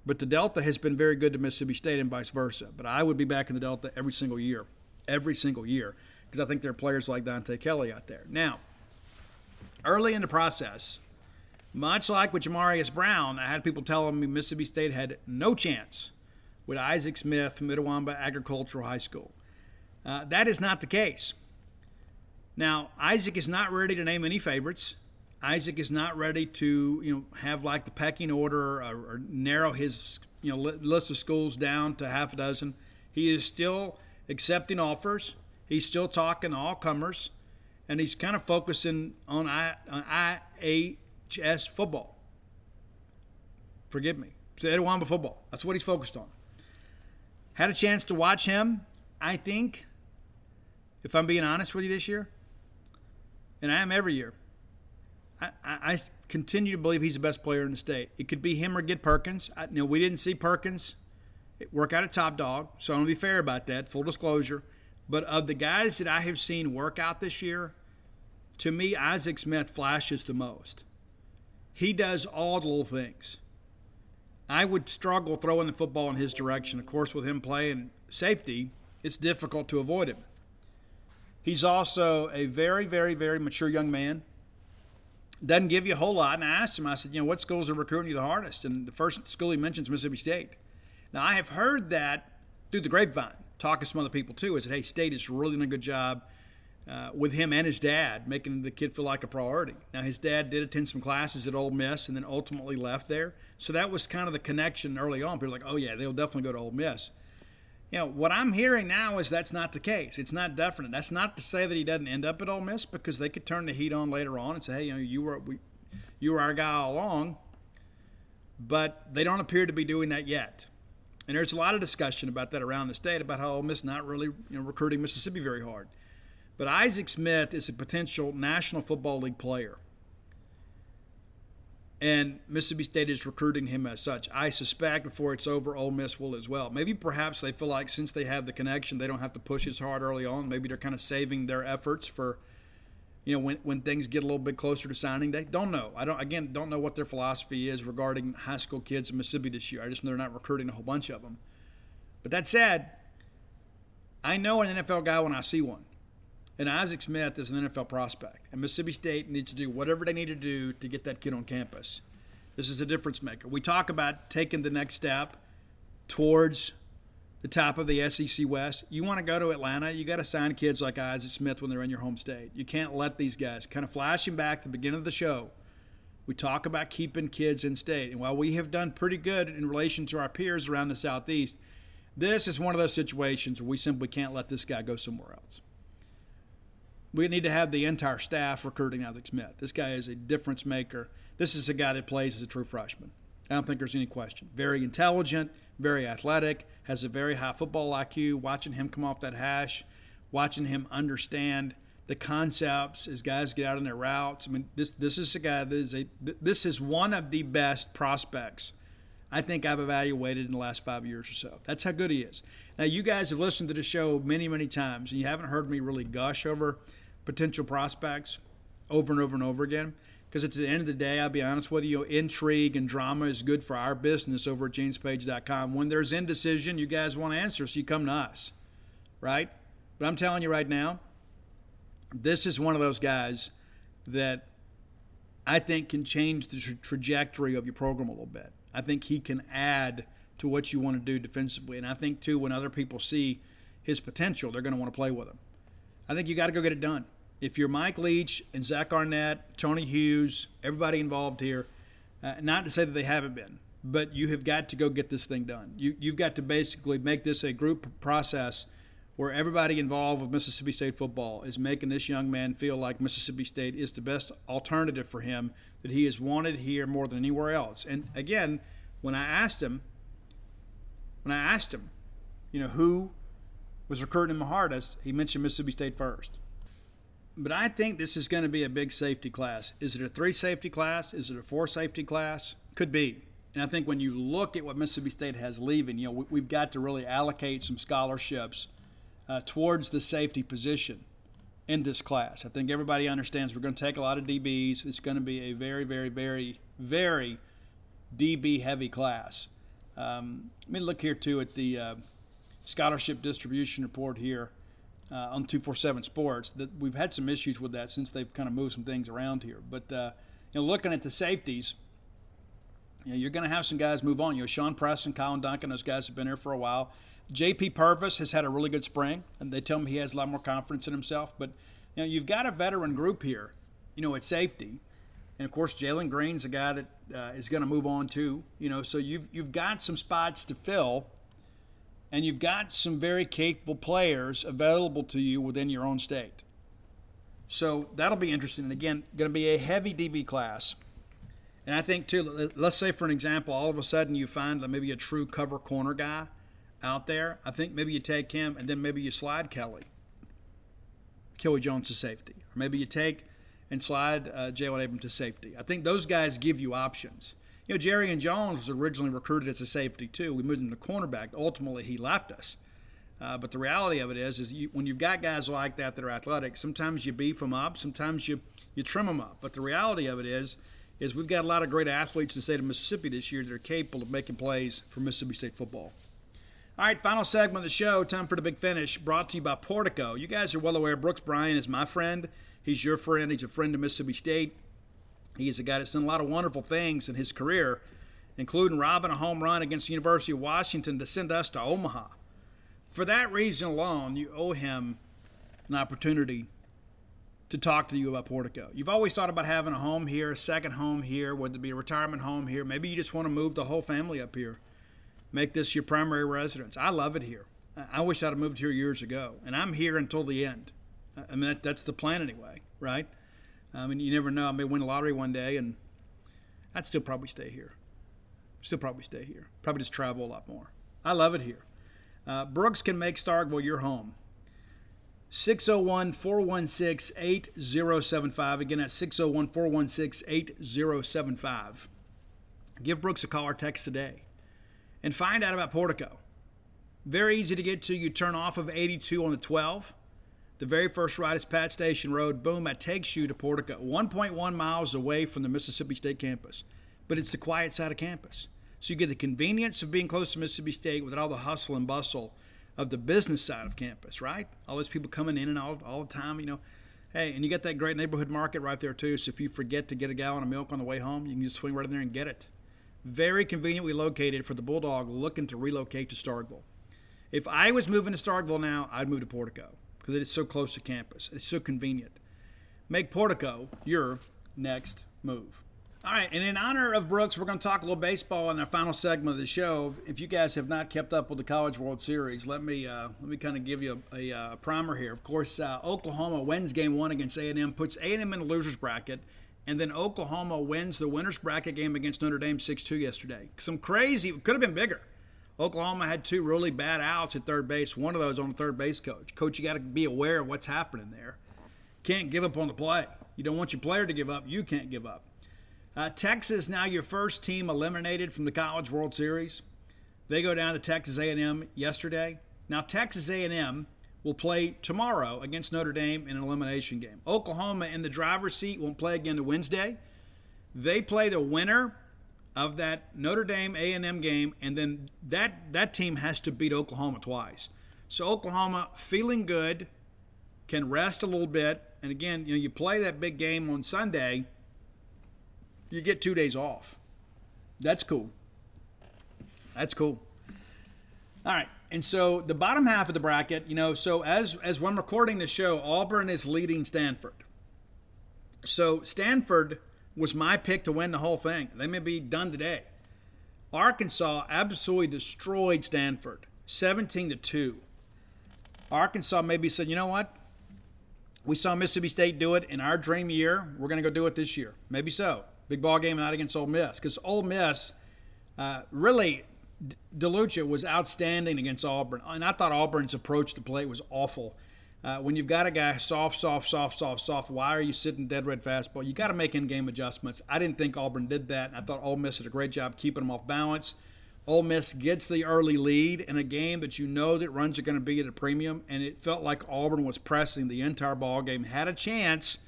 But the Delta has been very good to Mississippi State and vice versa. But I would be back in the Delta every single year, every single year because I think there are players like Dante Kelly out there. Now, early in the process, much like with Jamarius Brown, I had people telling me Mississippi State had no chance with Isaac Smith from Itawamba Agricultural High School. Uh, that is not the case. Now, Isaac is not ready to name any favorites. Isaac is not ready to, you know, have like the pecking order or, or narrow his, you know, list of schools down to half a dozen. He is still accepting offers. He's still talking to all comers, and he's kind of focusing on, I, on IHS football. Forgive me. Itawamba football. That's what he's focused on. Had a chance to watch him, I think, if I'm being honest with you this year, and I am every year, I, I, I continue to believe he's the best player in the state. It could be him or Get Perkins. I, you know, we didn't see Perkins work out a top dog, so I'm to be fair about that, full disclosure. But of the guys that I have seen work out this year, to me, Isaac Smith flashes the most. He does all the little things. I would struggle throwing the football in his direction. Of course, with him playing safety, it's difficult to avoid him. He's also a very, very, very mature young man. Doesn't give you a whole lot. And I asked him, I said, you know, what schools are recruiting you the hardest? And the first school he mentions Mississippi State. Now, I have heard that through the grapevine, talking to some other people too, is that, hey, State is really doing a good job uh, with him and his dad, making the kid feel like a priority. Now, his dad did attend some classes at Ole Miss and then ultimately left there. So that was kind of the connection early on. People were like, oh, yeah, they'll definitely go to Ole Miss. You know, what I'm hearing now is that's not the case. It's not definite. That's not to say that he doesn't end up at Ole Miss because they could turn the heat on later on and say, hey, you know, you were, we, you were our guy all along. But they don't appear to be doing that yet. And there's a lot of discussion about that around the state about how Ole Miss not really you know, recruiting Mississippi very hard. But Isaac Smith is a potential National Football League player. And Mississippi State is recruiting him as such. I suspect before it's over, Ole Miss will as well. Maybe perhaps they feel like since they have the connection, they don't have to push as hard early on. Maybe they're kind of saving their efforts for, you know, when, when things get a little bit closer to signing day. Don't know. I don't again don't know what their philosophy is regarding high school kids in Mississippi this year. I just know they're not recruiting a whole bunch of them. But that said, I know an NFL guy when I see one. And Isaac Smith is an NFL prospect. And Mississippi State needs to do whatever they need to do to get that kid on campus. This is a difference maker. We talk about taking the next step towards the top of the SEC West. You want to go to Atlanta, you got to sign kids like Isaac Smith when they're in your home state. You can't let these guys kind of flashing back the beginning of the show. We talk about keeping kids in state. And while we have done pretty good in relation to our peers around the Southeast, this is one of those situations where we simply can't let this guy go somewhere else we need to have the entire staff recruiting Isaac Smith. This guy is a difference maker. This is a guy that plays as a true freshman. I don't think there's any question. Very intelligent, very athletic, has a very high football IQ. Watching him come off that hash, watching him understand the concepts as guys get out on their routes. I mean, this this is a guy that is a this is one of the best prospects I think I've evaluated in the last five years or so. That's how good he is. Now, you guys have listened to the show many, many times, and you haven't heard me really gush over potential prospects over and over and over again. Because at the end of the day, I'll be honest with you, intrigue and drama is good for our business over at genespage.com. When there's indecision, you guys want answers, so you come to us, right? But I'm telling you right now, this is one of those guys that I think can change the tra- trajectory of your program a little bit. I think he can add to what you want to do defensively. And I think, too, when other people see his potential, they're going to want to play with him. I think you got to go get it done if you're Mike Leach and Zach Arnett, Tony Hughes, everybody involved here, uh, not to say that they haven't been, but you have got to go get this thing done. You, you've got to basically make this a group process where everybody involved with Mississippi State football is making this young man feel like Mississippi State is the best alternative for him, that he is wanted here more than anywhere else. And again, when I asked him, when I asked him, you know, who was recruiting him hardest, he mentioned Mississippi State first. But I think this is going to be a big safety class. Is it a three safety class? Is it a four safety class? Could be. And I think when you look at what Mississippi State has leaving, you know, we, have got to really allocate some scholarships uh, towards the safety position in this class. I think everybody understands we're going to take a lot of DBs. It's going to be a very, very, very, very DB heavy class. Um, let me look here too at the uh, scholarship distribution report here uh, on 247 Sports that we've had some issues with that since they've kind of moved some things around here. But uh, you know, looking at the safeties, you know, you're going to have some guys move on. You know, Sean Preston, Colin Duncan, those guys have been here for a while. J.P. Purvis has had a really good spring, and they tell me he has a lot more confidence in himself. But you know, you've got a veteran group here, you know, at safety, and of course, Jalen Green's a guy that uh, is going to move on too. You know, so you've you've got some spots to fill and you've got some very capable players available to you within your own state. So that'll be interesting. And again, going to be a heavy DB class. And I think, too, let's say for an example, all of a sudden you find that maybe a true cover corner guy out there. I think maybe you take him and then maybe you slide Kelly, Kelly Jones to safety. Or maybe you take and slide uh, Jalen Abram to safety. I think those guys give you options. You know, Jarrian Jones was originally recruited as a safety too. We moved him to cornerback. Ultimately, he left us. Uh, but the reality of it is, is you, when you've got guys like that that are athletic, sometimes you beef them up, sometimes you you trim them up. But the reality of it is, is we've got a lot of great athletes in the state of Mississippi this year that are capable of making plays for Mississippi State football. All right, final segment of the show. Time for the big finish. Brought to you by Portico. You guys are well aware Brooks Bryan is my friend. He's your friend. He's a friend of Mississippi State. He's a guy that's done a lot of wonderful things in his career, including robbing a home run against the University of Washington to send us to Omaha. For that reason alone, you owe him an opportunity to talk to you about Portico. You've always thought about having a home here, a second home here, whether it be a retirement home here. Maybe you just want to move the whole family up here make this your primary residence. I love it here. I wish I'd have moved here years ago, and I'm here until the end. I mean, that, that's the plan anyway, right? I mean, you never know. I may win the lottery one day, and I'd still probably stay here. Still probably stay here. Probably just travel a lot more. I love it here. Uh, Brooks can make Starkville your home. 601 416 8075. Again, that's 601 416 8075. Give Brooks a call or text today and find out about Portico. Very easy to get to. You turn off of 82 on the 12. The very first ride is Pat Station Road. Boom, that takes you to Portico, 1.1 miles away from the Mississippi State campus. But it's the quiet side of campus. So you get the convenience of being close to Mississippi State without all the hustle and bustle of the business side of campus, right? All those people coming in and out all the time, you know. Hey, and you got that great neighborhood market right there too. So if you forget to get a gallon of milk on the way home, you can just swing right in there and get it. Very conveniently located for the Bulldog looking to relocate to Starkville. If I was moving to Starkville now, I'd move to Portico because it is so close to campus. It's so convenient. Make Portico your next move. All right, and in honor of Brooks, we're going to talk a little baseball in our final segment of the show. If you guys have not kept up with the College World Series, let me uh, let me kind of give you a, a, a primer here. Of course, uh, Oklahoma wins Game One against A&M, puts A&M in the losers bracket. And then Oklahoma wins the winner's bracket game against Notre Dame 6 2 yesterday. Some crazy, could have been bigger. Oklahoma had two really bad outs at third base, one of those on the third base coach. Coach, you got to be aware of what's happening there. Can't give up on the play. You don't want your player to give up. You can't give up. Uh, Texas now your first team eliminated from the College World Series. They go down to Texas A&M yesterday. Now Texas A&M will play tomorrow against Notre Dame in an elimination game. Oklahoma in the driver's seat won't play again to Wednesday. They play the winner of that Notre Dame A&M game, and then that that team has to beat Oklahoma twice. So Oklahoma feeling good, can rest a little bit, and again, you know, you play that big game on Sunday, you get two days off. That's cool. That's cool. All right. And so the bottom half of the bracket, you know, so as as when I'm recording the show, Auburn is leading Stanford. So Stanford was my pick to win the whole thing. They may be done today. Arkansas absolutely destroyed Stanford, 17 to 2. Arkansas maybe said, you know what? We saw Mississippi State do it in our dream year. We're going to go do it this year. Maybe so. Big ball game not against Ole Miss because Ole Miss uh, really DeLucia was outstanding against Auburn, and I thought Auburn's approach to play was awful. Uh, when you've got a guy soft, soft, soft, soft, soft, why are you sitting dead red fastball? You got to make in-game adjustments. I didn't think Auburn did that. I thought Ole Miss did a great job keeping them off balance. Ole Miss gets the early lead in a game that you know that runs are going to be at a premium, and it felt like Auburn was pressing the entire ball game, had a chance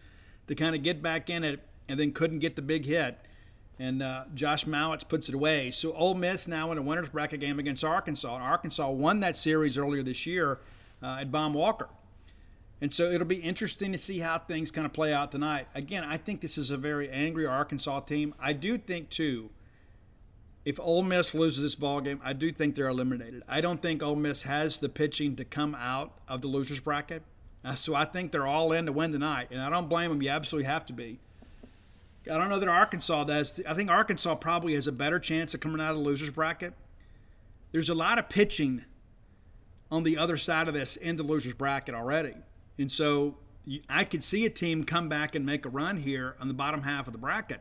to kind of get back in it, and then couldn't get the big hit and uh, Josh Mallitz puts it away. So Ole Miss now in a winner's bracket game against Arkansas. And Arkansas won that series earlier this year uh, at Baum Walker. And so it'll be interesting to see how things kind of play out tonight. Again, I think this is a very angry Arkansas team. I do think too, if Ole Miss loses this ball game, I do think they're eliminated. I don't think Ole Miss has the pitching to come out of the losers bracket. Uh, so I think they're all in to win tonight, and I don't blame them. You absolutely have to be. I don't know that Arkansas does. I think Arkansas probably has a better chance of coming out of the losers bracket. There's a lot of pitching on the other side of this in the losers bracket already, and so I could see a team come back and make a run here on the bottom half of the bracket.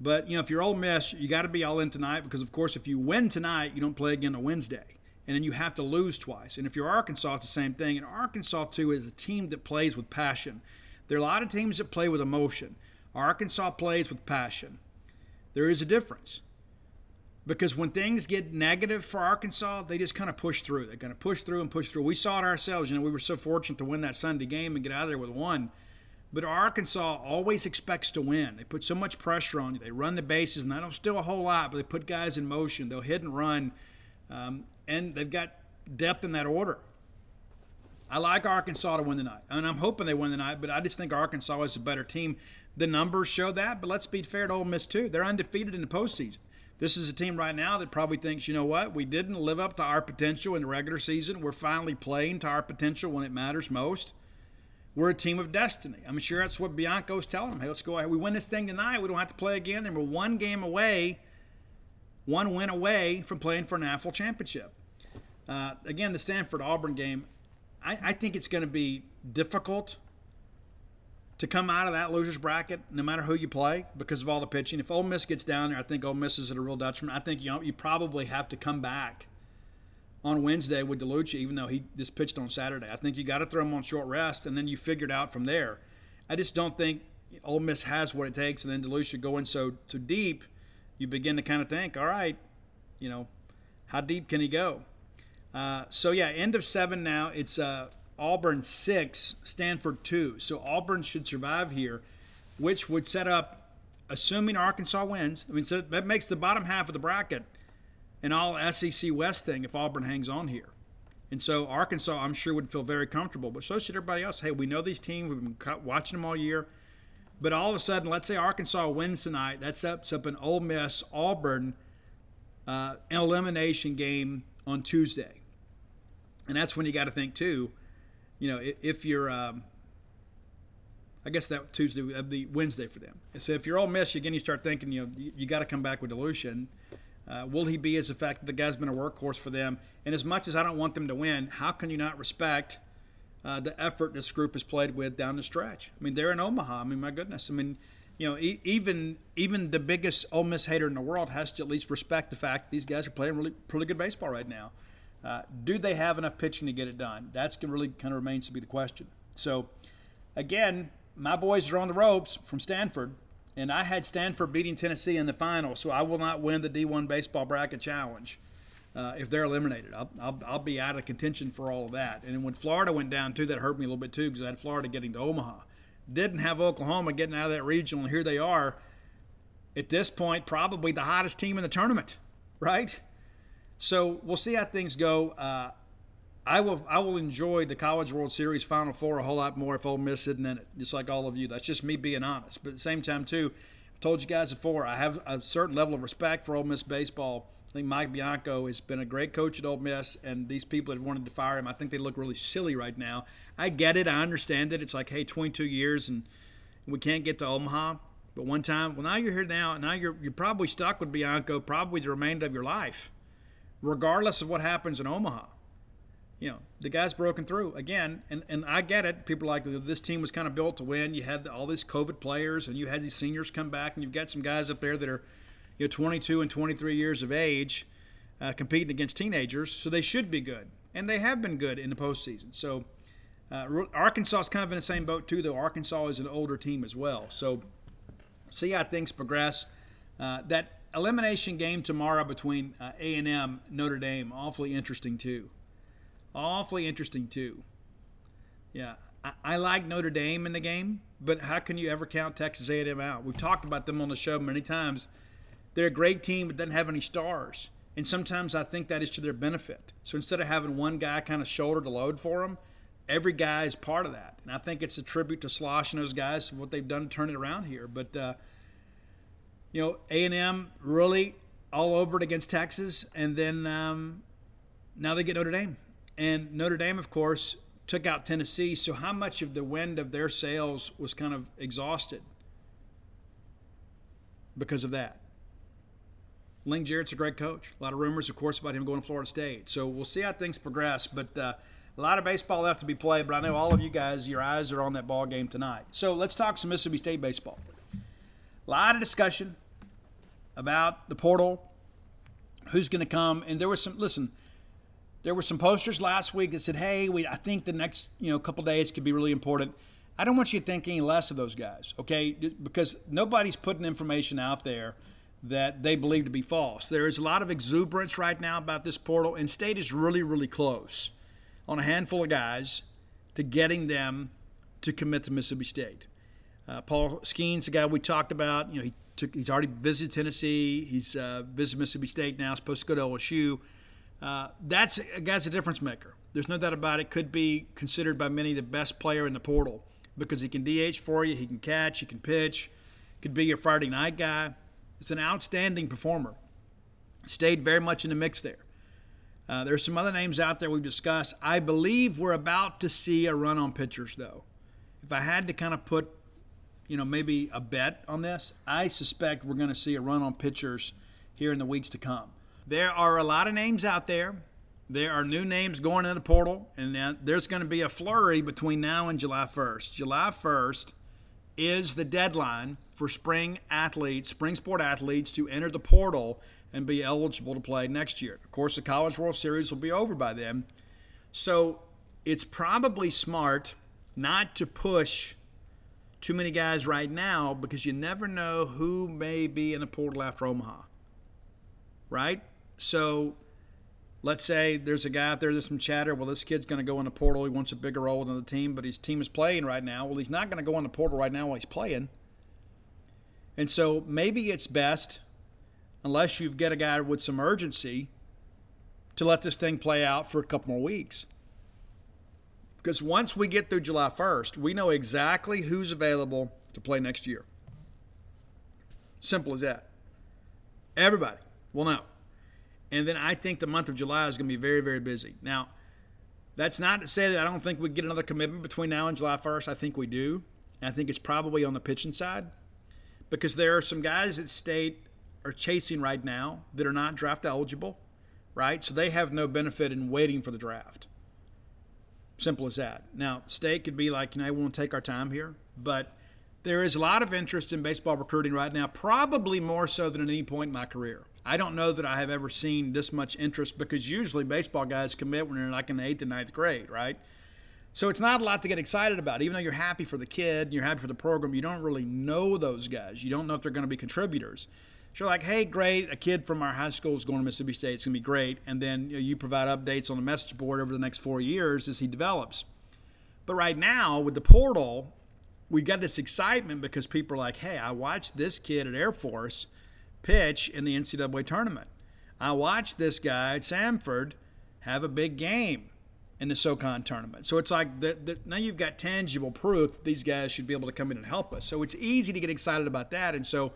But you know, if you're Ole Miss, you got to be all in tonight because, of course, if you win tonight, you don't play again on Wednesday, and then you have to lose twice. And if you're Arkansas, it's the same thing. And Arkansas too is a team that plays with passion. There are a lot of teams that play with emotion. Arkansas plays with passion. There is a difference. Because when things get negative for Arkansas, they just kind of push through. They're going to push through and push through. We saw it ourselves. You know, we were so fortunate to win that Sunday game and get out of there with one. But Arkansas always expects to win. They put so much pressure on you. They run the bases, and they don't steal a whole lot, but they put guys in motion. They'll hit and run. Um, and they've got depth in that order. I like Arkansas to win the night, and I'm hoping they win the night. But I just think Arkansas is a better team. The numbers show that. But let's be fair to Ole Miss too; they're undefeated in the postseason. This is a team right now that probably thinks, you know what, we didn't live up to our potential in the regular season. We're finally playing to our potential when it matters most. We're a team of destiny. I'm sure that's what Bianco's telling them. Hey, let's go ahead. We win this thing tonight. We don't have to play again. We're one game away, one win away from playing for an national championship. Uh, again, the Stanford Auburn game, I, I think it's going to be difficult to come out of that losers bracket, no matter who you play, because of all the pitching. If Ole Miss gets down there, I think Ole Miss is at a real detriment. I think you know you probably have to come back on Wednesday with DeLucia, even though he just pitched on Saturday. I think you got to throw him on short rest, and then you figure it out from there. I just don't think Ole Miss has what it takes, and then DeLucia going so too deep, you begin to kind of think, all right, you know, how deep can he go? Uh, so yeah, end of seven now. It's uh, Auburn six, Stanford two. So Auburn should survive here, which would set up, assuming Arkansas wins. I mean, so that makes the bottom half of the bracket an all SEC West thing if Auburn hangs on here. And so Arkansas, I'm sure, would feel very comfortable, but so should everybody else. Hey, we know these teams. We've been watching them all year. But all of a sudden, let's say Arkansas wins tonight. That sets up an Ole Miss Auburn uh, elimination game on Tuesday. And that's when you got to think, too, you know, if you're, um, I guess that Tuesday would be Wednesday for them. So if you're Ole Miss, again, you start thinking, you know, you, you got to come back with DeLucia. Uh, will he be as effective? The guy's been a workhorse for them. And as much as I don't want them to win, how can you not respect uh, the effort this group has played with down the stretch? I mean, they're in Omaha. I mean, my goodness. I mean, you know, e- even even the biggest Ole Miss hater in the world has to at least respect the fact these guys are playing really pretty good baseball right now. Uh, do they have enough pitching to get it done? That's really kind of remains to be the question. So, again, my boys are on the ropes from Stanford and I had Stanford beating Tennessee in the final, so I will not win the D1 baseball bracket challenge uh, if they're eliminated. I'll, I'll, I'll, be out of contention for all of that. And when Florida went down too, that hurt me a little bit too because I had Florida getting to Omaha. Didn't have Oklahoma getting out of that regional, and here they are. At this point, probably the hottest team in the tournament, right? So we'll see how things go. Uh, I will I will enjoy the College World Series Final Four a whole lot more if Ole Miss isn't in it, just like all of you. That's just me being honest. But at the same time, too, I've told you guys before, I have a certain level of respect for Ole Miss baseball. I think Mike Bianco has been a great coach at Ole Miss, and these people that wanted to fire him, I think they look really silly right now. I get it, I understand it. It's like, hey, 22 years and we can't get to Omaha. But one time, well, now you're here now. Now you're you're probably stuck with Bianco probably the remainder of your life, regardless of what happens in Omaha you know, the guy's broken through again, and, and I get it. People like this team was kind of built to win. You had all these COVID players, and you had these seniors come back, and you've got some guys up there that are, you know, 22 and 23 years of age, uh, competing against teenagers, so they should be good, and they have been good in the postseason. So uh, Arkansas is kind of in the same boat too, though. Arkansas is an older team as well. So see how things progress. Uh, that elimination game tomorrow between uh, A and M Notre Dame, awfully interesting too awfully interesting too. Yeah, I, I, like Notre Dame in the game, but how can you ever count Texas A&M out? We've talked about them on the show many times. They're a great team, but doesn't have any stars, and sometimes I think that is to their benefit. So instead of having one guy kind of shoulder to load for them, every guy is part of that, and I think it's a tribute to Schloss and those guys what they've done to turn it around here. But uh, you know, A&M really all over it against Texas, and then um, now they get Notre Dame. And Notre Dame, of course, took out Tennessee. So, how much of the wind of their sails was kind of exhausted because of that? Link Jarrett's a great coach. A lot of rumors, of course, about him going to Florida State. So, we'll see how things progress. But uh, a lot of baseball left to be played. But I know all of you guys, your eyes are on that ball game tonight. So, let's talk some Mississippi State baseball. A lot of discussion about the portal, who's going to come. And there was some, listen, there were some posters last week that said, "Hey, we, I think the next you know couple days could be really important." I don't want you to think any less of those guys, okay? Because nobody's putting information out there that they believe to be false. There is a lot of exuberance right now about this portal, and State is really, really close on a handful of guys to getting them to commit to Mississippi State. Uh, Paul Skenes, the guy we talked about, you know, he took, he's already visited Tennessee. He's uh, visited Mississippi State now. Supposed to go to LSU. Uh, that's a guy's a difference maker. There's no doubt about it. Could be considered by many the best player in the portal because he can DH for you, he can catch, he can pitch, could be your Friday night guy. It's an outstanding performer. Stayed very much in the mix there. Uh, there's some other names out there we've discussed. I believe we're about to see a run on pitchers, though. If I had to kind of put, you know, maybe a bet on this, I suspect we're going to see a run on pitchers here in the weeks to come. There are a lot of names out there. There are new names going in the portal, and there's going to be a flurry between now and July 1st. July 1st is the deadline for spring athletes, spring sport athletes, to enter the portal and be eligible to play next year. Of course, the College World Series will be over by then. So it's probably smart not to push too many guys right now because you never know who may be in the portal after Omaha. Right? So let's say there's a guy out there, there's some chatter. Well, this kid's going to go in the portal. He wants a bigger role in the team, but his team is playing right now. Well, he's not going to go in the portal right now while he's playing. And so maybe it's best unless you've got a guy with some urgency, to let this thing play out for a couple more weeks. Because once we get through July 1st, we know exactly who's available to play next year. Simple as that. Everybody will know. And then I think the month of July is going to be very, very busy. Now, that's not to say that I don't think we get another commitment between now and July 1st. I think we do. And I think it's probably on the pitching side because there are some guys at state are chasing right now that are not draft eligible, right? So they have no benefit in waiting for the draft. Simple as that. Now, state could be like, you know, we won't take our time here, but there is a lot of interest in baseball recruiting right now, probably more so than at any point in my career. I don't know that I have ever seen this much interest because usually baseball guys commit when they're like in the eighth and ninth grade, right? So it's not a lot to get excited about. Even though you're happy for the kid, and you're happy for the program, you don't really know those guys. You don't know if they're going to be contributors. So like, hey, great, a kid from our high school is going to Mississippi State. It's going to be great. And then you, know, you provide updates on the message board over the next four years as he develops. But right now, with the portal, we've got this excitement because people are like, hey, I watched this kid at Air Force pitch in the NCAA tournament. I watched this guy at Samford have a big game in the SoCon tournament. So it's like the, the, now you've got tangible proof these guys should be able to come in and help us. So it's easy to get excited about that. And so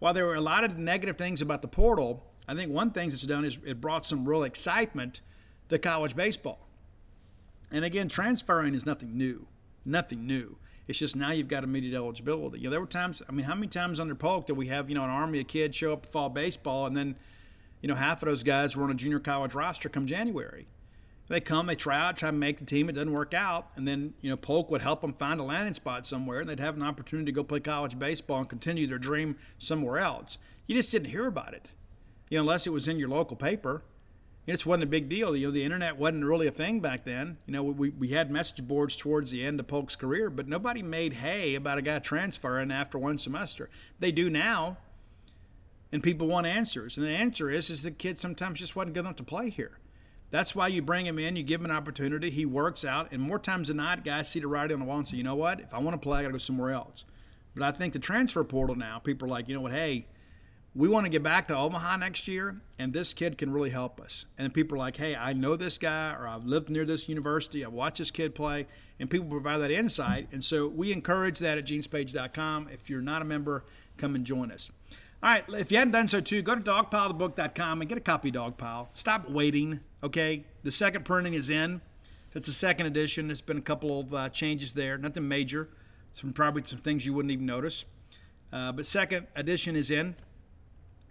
while there were a lot of negative things about the portal, I think one thing that's done is it brought some real excitement to college baseball. And again, transferring is nothing new. Nothing new. It's just now you've got immediate eligibility. You know, there were times, I mean, how many times under Polk did we have, you know, an army of kids show up to fall baseball and then, you know, half of those guys were on a junior college roster come January? They come, they try out, try to make the team, it doesn't work out, and then you know Polk would help them find a landing spot somewhere, and they'd have an opportunity to go play college baseball and continue their dream somewhere else. You just didn't hear about it, you know, unless it was in your local paper. It just wasn't a big deal. You know, the internet wasn't really a thing back then. You know, we, we had message boards towards the end of Polk's career, but nobody made hay about a guy transferring after one semester. They do now, and people want answers. And the answer is, is the kid sometimes just wasn't good enough to play here. That's why you bring him in, you give him an opportunity, he works out, and more times than not, guys see the writing on the wall and say, you know what, if I want to play, I got to go somewhere else. But I think the transfer portal now, people are like, you know what, hey, we want to get back to Omaha next year, and this kid can really help us. And people are like, hey, I know this guy, or I've lived near this university, I've watched this kid play, and people provide that insight. And so we encourage that at genespage.com. If you're not a member, come and join us. All right, if you hadn't done so too, go to dogpilethebook.com and get a copy Dogpile. Stop waiting, okay? The second printing is in. It's a second edition. There's been a couple of uh, changes there, nothing major. Some probably some things you wouldn't even notice. Uh, but second edition is in,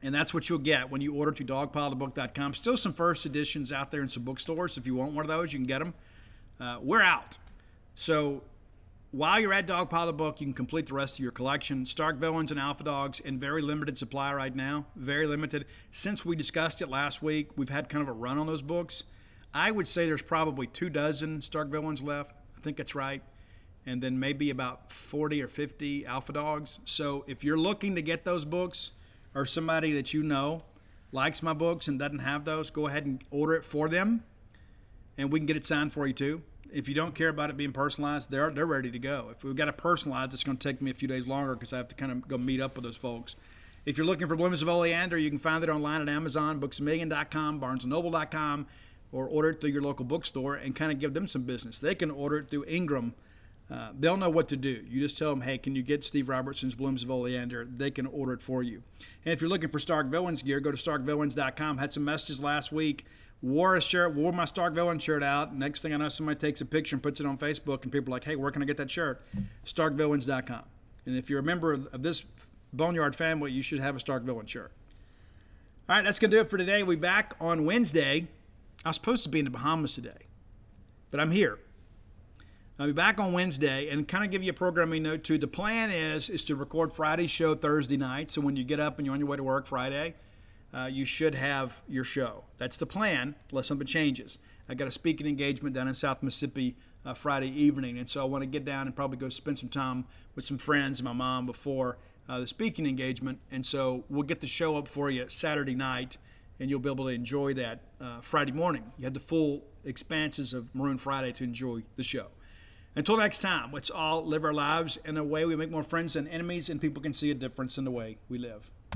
and that's what you'll get when you order to dogpilethebook.com. Still some first editions out there in some bookstores. If you want one of those, you can get them. Uh, we're out. So while you're at Dogpile Book, you can complete the rest of your collection. Stark Villains and Alpha Dogs in very limited supply right now. Very limited. Since we discussed it last week, we've had kind of a run on those books. I would say there's probably two dozen Stark Villains left. I think that's right. And then maybe about 40 or 50 Alpha Dogs. So if you're looking to get those books, or somebody that you know likes my books and doesn't have those, go ahead and order it for them, and we can get it signed for you too if you don't care about it being personalized, they're they're ready to go. If we've got to personalize, it's going to take me a few days longer because I have to kind of go meet up with those folks. If you're looking for Blooms of Oleander, you can find it online at Amazon, BooksAMillion.com, BarnesandNoble.com, or order it through your local bookstore and kind of give them some business. They can order it through Ingram. Uh, they'll know what to do. You just tell them, hey, can you get Steve Robertson's Blooms of Oleander? They can order it for you. And if you're looking for Stark Villains gear, go to StarkVillains.com. Had some messages last week. Wore a shirt, wore my Stark Villain shirt out. Next thing I know, somebody takes a picture and puts it on Facebook, and people are like, hey, where can I get that shirt? StarkVillains.com. And if you're a member of this Boneyard family, you should have a Stark Villain shirt. All right, that's going to do it for today. We'll be back on Wednesday. I was supposed to be in the Bahamas today, but I'm here. I'll be back on Wednesday and kind of give you a programming note too. The plan is is to record Friday's show Thursday night. So when you get up and you're on your way to work Friday, uh, you should have your show. That's the plan, unless something changes. I got a speaking engagement down in South Mississippi uh, Friday evening, and so I want to get down and probably go spend some time with some friends and my mom before uh, the speaking engagement. And so we'll get the show up for you Saturday night, and you'll be able to enjoy that uh, Friday morning. You had the full expanses of Maroon Friday to enjoy the show. Until next time, let's all live our lives in a way we make more friends than enemies, and people can see a difference in the way we live.